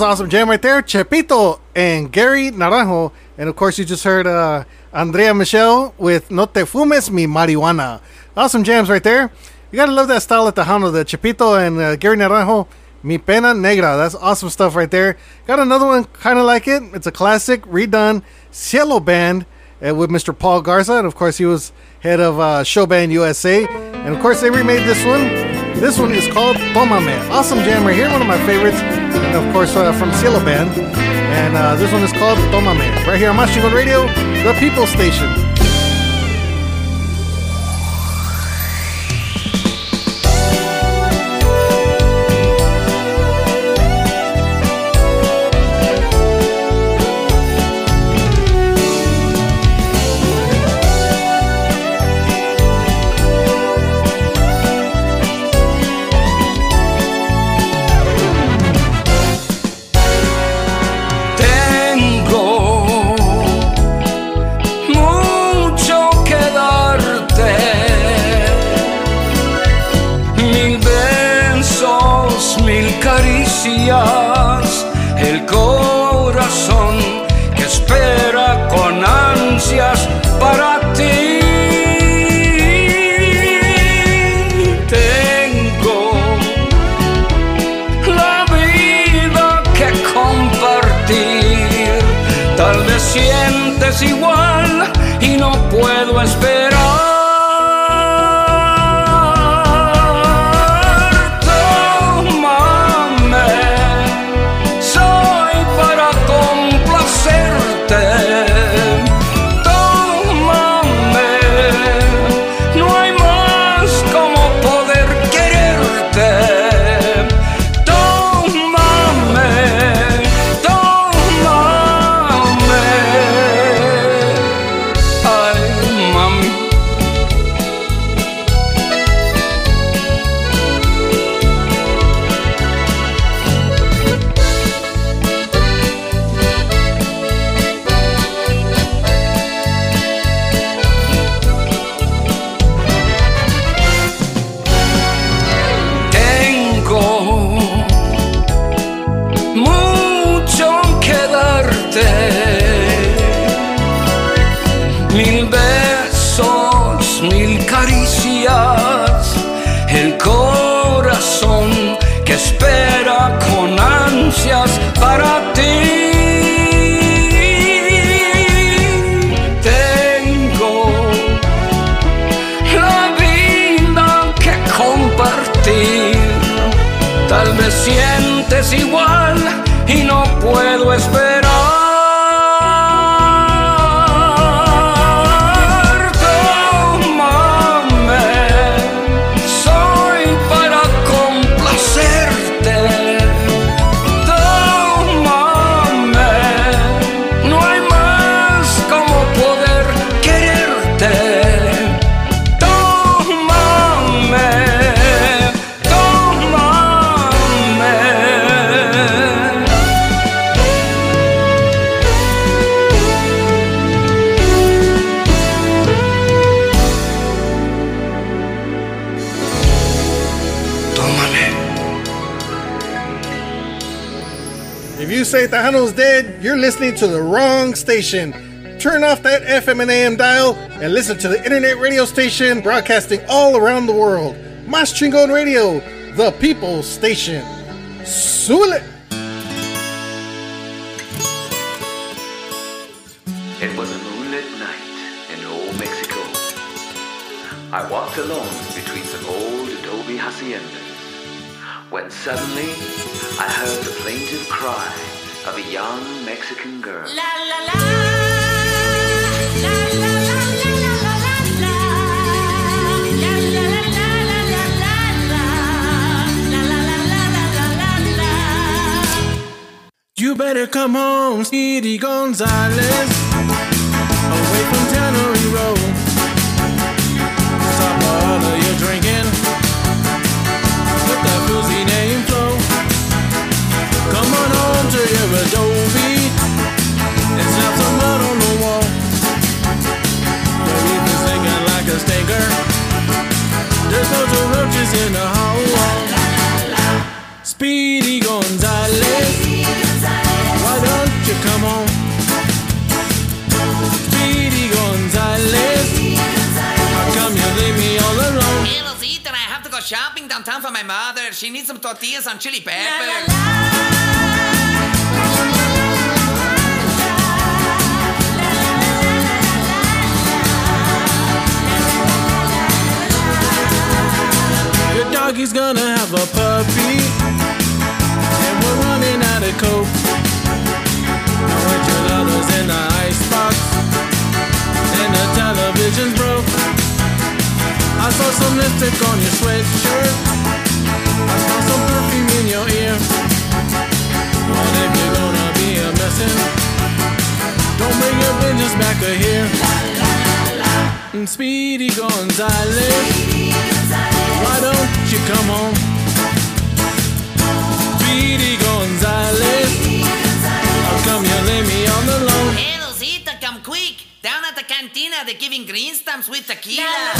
Was awesome jam right there. Chepito and Gary Naranjo. And of course, you just heard uh, Andrea Michelle with No Te Fumes Mi Marihuana. Awesome jams right there. You gotta love that style at the Tejano, the Chepito and uh, Gary Naranjo. Mi Pena Negra. That's awesome stuff right there. Got another one kind of like it. It's a classic, redone Cielo Band uh, with Mr. Paul Garza. And of course, he was head of uh, Show Band USA. And of course, they remade this one. This one is called Tomame. Awesome jam right here. One of my favorites. Of course, uh, from Cielo Band. And uh, this one is called Tomame. Right here on Mas Chingon Radio, the People Station. Sientes igual station. Turn off that FM and AM dial and listen to the internet radio station broadcasting all around the world. Mas Chingon Radio, the people's station. Sule! It was a moonlit night in old Mexico. I walked alone between some old adobe haciendas when suddenly I heard the plaintive cry of a young Mexican girl. You better come home, Speedy Gonzales. Away from Tannery tortillas and chili peppers. Your doggy's gonna have a puppy. And we're running out of coke. Now with your lovers in the icebox. And the television's broke. I saw some lipstick on your sweatshirt. A? Don't bring your business back here. And Speedy Gonzales. Why don't you come home? Speedy Gonzales. How come you leave me on the loan? Hey, Rosita, come quick. Down at the cantina, they're giving green stamps with tequila.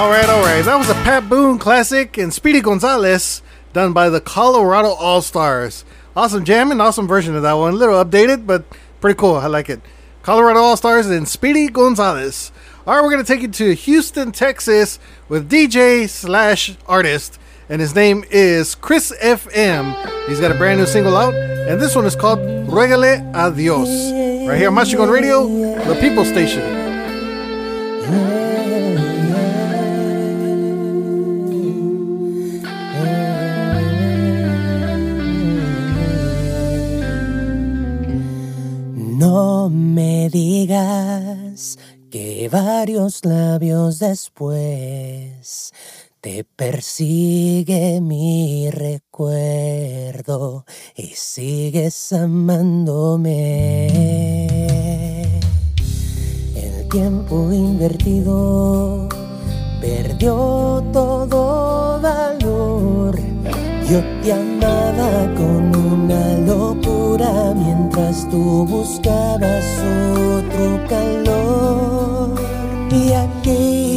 Right, that was a Pat Boone classic and Speedy Gonzalez done by the Colorado All Stars. Awesome jam and awesome version of that one. A little updated, but pretty cool. I like it. Colorado All Stars and Speedy Gonzalez. All right, we're going to take you to Houston, Texas with DJ slash artist, and his name is Chris FM. He's got a brand new single out, and this one is called Ruegale a Dios. Right here on Mas Chingon Radio, the People Station. Me digas que varios labios después te persigue mi recuerdo y sigues amándome. El tiempo invertido perdió todo valor. Yo te amaba con una locura mientras tú buscabas otro calor. Y aquí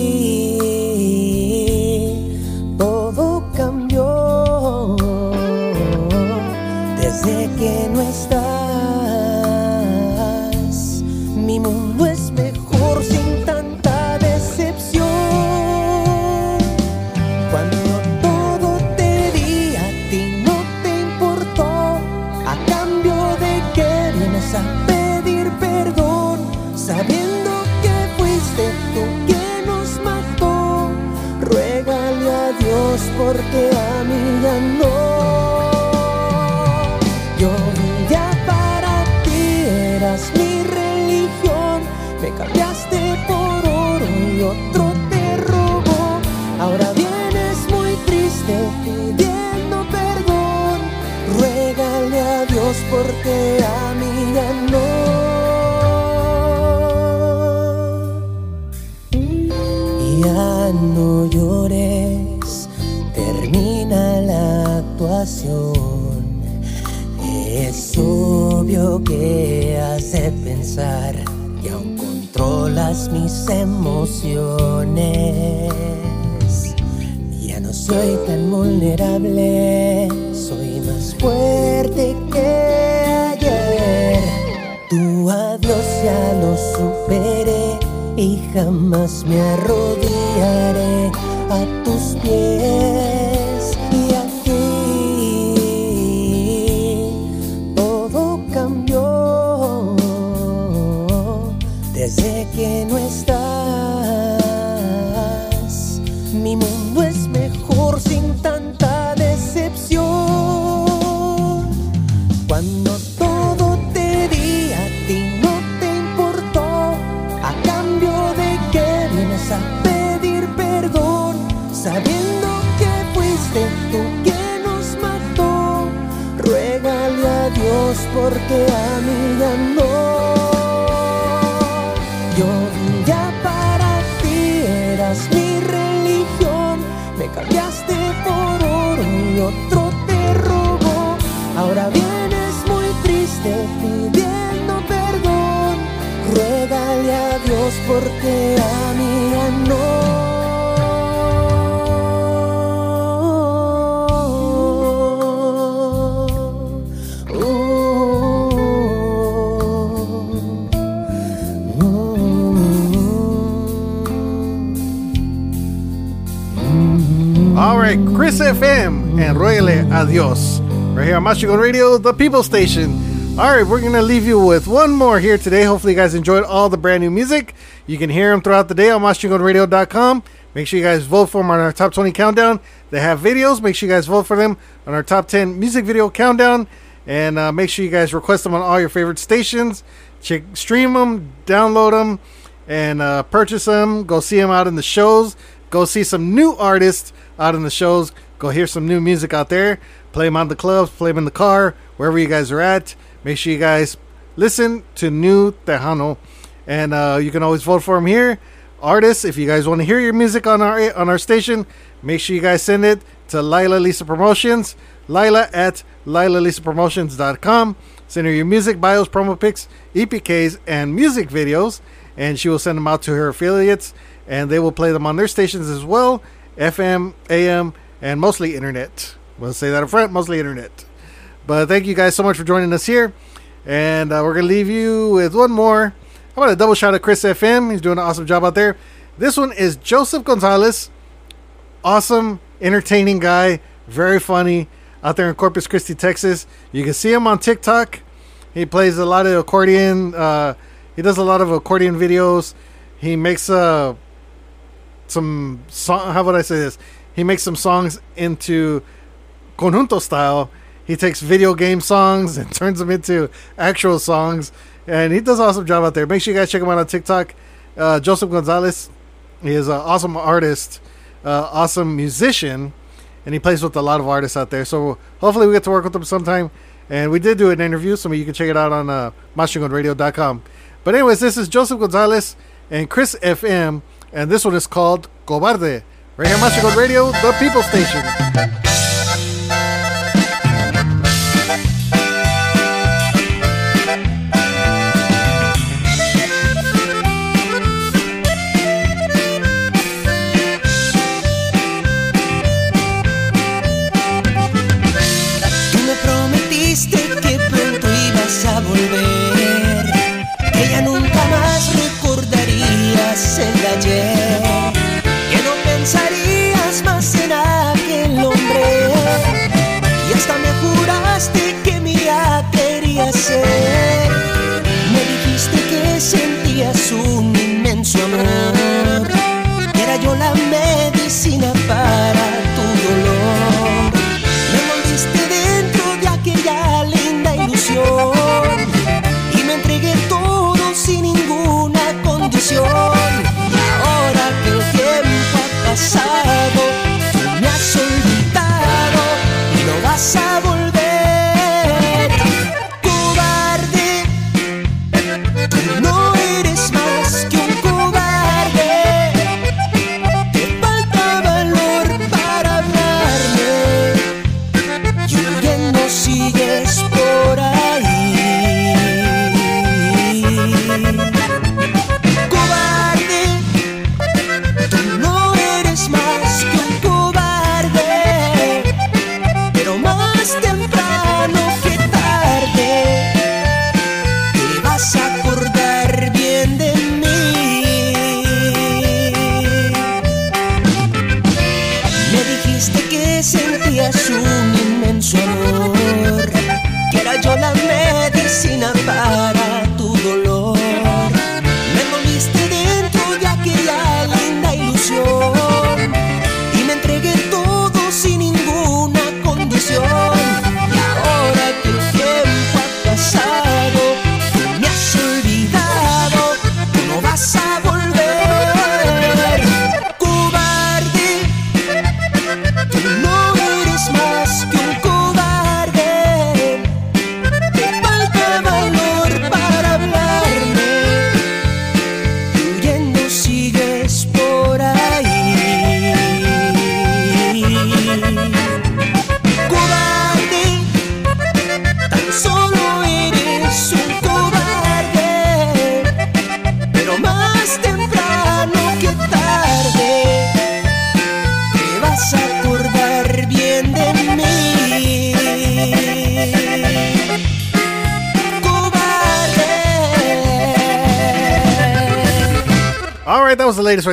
On Radio, the People Station. All right, we're going to leave you with one more here today. Hopefully, you guys enjoyed all the brand new music. You can hear them throughout the day on MasChingonRadio.com. Make sure you guys vote for them on our top 20 countdown. They have videos. Make sure you guys vote for them on our top 10 music video countdown. And uh, make sure you guys request them on all your favorite stations. Check, stream them, download them, and uh, purchase them. Go see them out in the shows. Go see some new artists out in the shows. Go hear some new music out there. Play them on the clubs, play them in the car, wherever you guys are at. Make sure you guys listen to New Tejano. And uh, you can always vote for him here. Artists, if you guys want to hear your music on our on our station, make sure you guys send it to Lila Lisa Promotions. Lila at LilaLisaPromotions.com. Send her your music, bios, promo pics, EPKs, and music videos, and she will send them out to her affiliates, and they will play them on their stations as well. FM, AM, and mostly internet. We'll say that up front, mostly internet. But thank you guys so much for joining us here. And uh, we're going to leave you with one more. How about a double shout out Chris FM? He's doing an awesome job out there. This one is Joseph Gonzalez. Awesome, entertaining guy. Very funny out there in Corpus Christi, Texas. You can see him on TikTok. He plays a lot of accordion. Uh, he does a lot of accordion videos. He makes uh, some song. How would I say this? He makes some songs into conjunto style. He takes video game songs and turns them into actual songs, and he does an awesome job out there. Make sure you guys check him out on TikTok. Uh, Joseph Gonzalez. He is an awesome artist, uh, awesome musician, and he plays with a lot of artists out there. So hopefully we get to work with him sometime. And we did do an interview, so you can check it out on uh, MasChingonRadio.com. But anyways, this is Joseph Gonzalez and Chris FM, and this one is called Cobarde. Right here on Radio, the People Station. say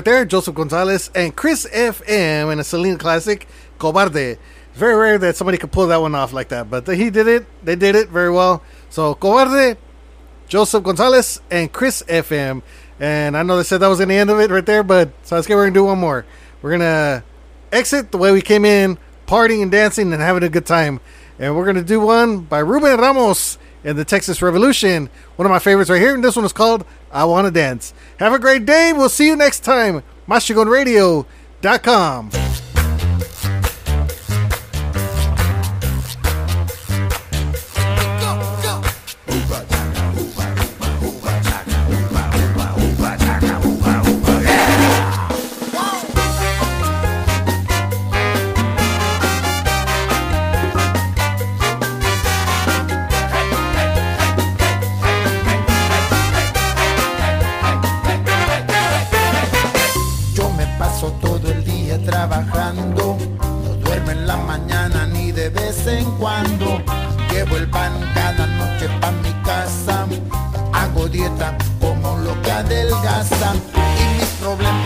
right there. Joseph Gonzalez and Chris FM in a Selena classic, Cobarde. It's very rare that somebody could pull that one off like that, but he did it. They did it very well. So, Cobarde, Joseph Gonzalez, and Chris FM. And I know they said that was going to end of it right there, but get we're going to do one more. We're going to exit the way we came in, partying and dancing and having a good time. And we're going to do one by Ruben Ramos and the Texas Revolution. One of my favorites right here. And this one is called I Want to Dance. Have a great day. We'll see you next time. MasChingonRadio.com. Llevo el pan cada noche pa' mi casa. Hago dieta como lo que adelgaza. Y mis problemas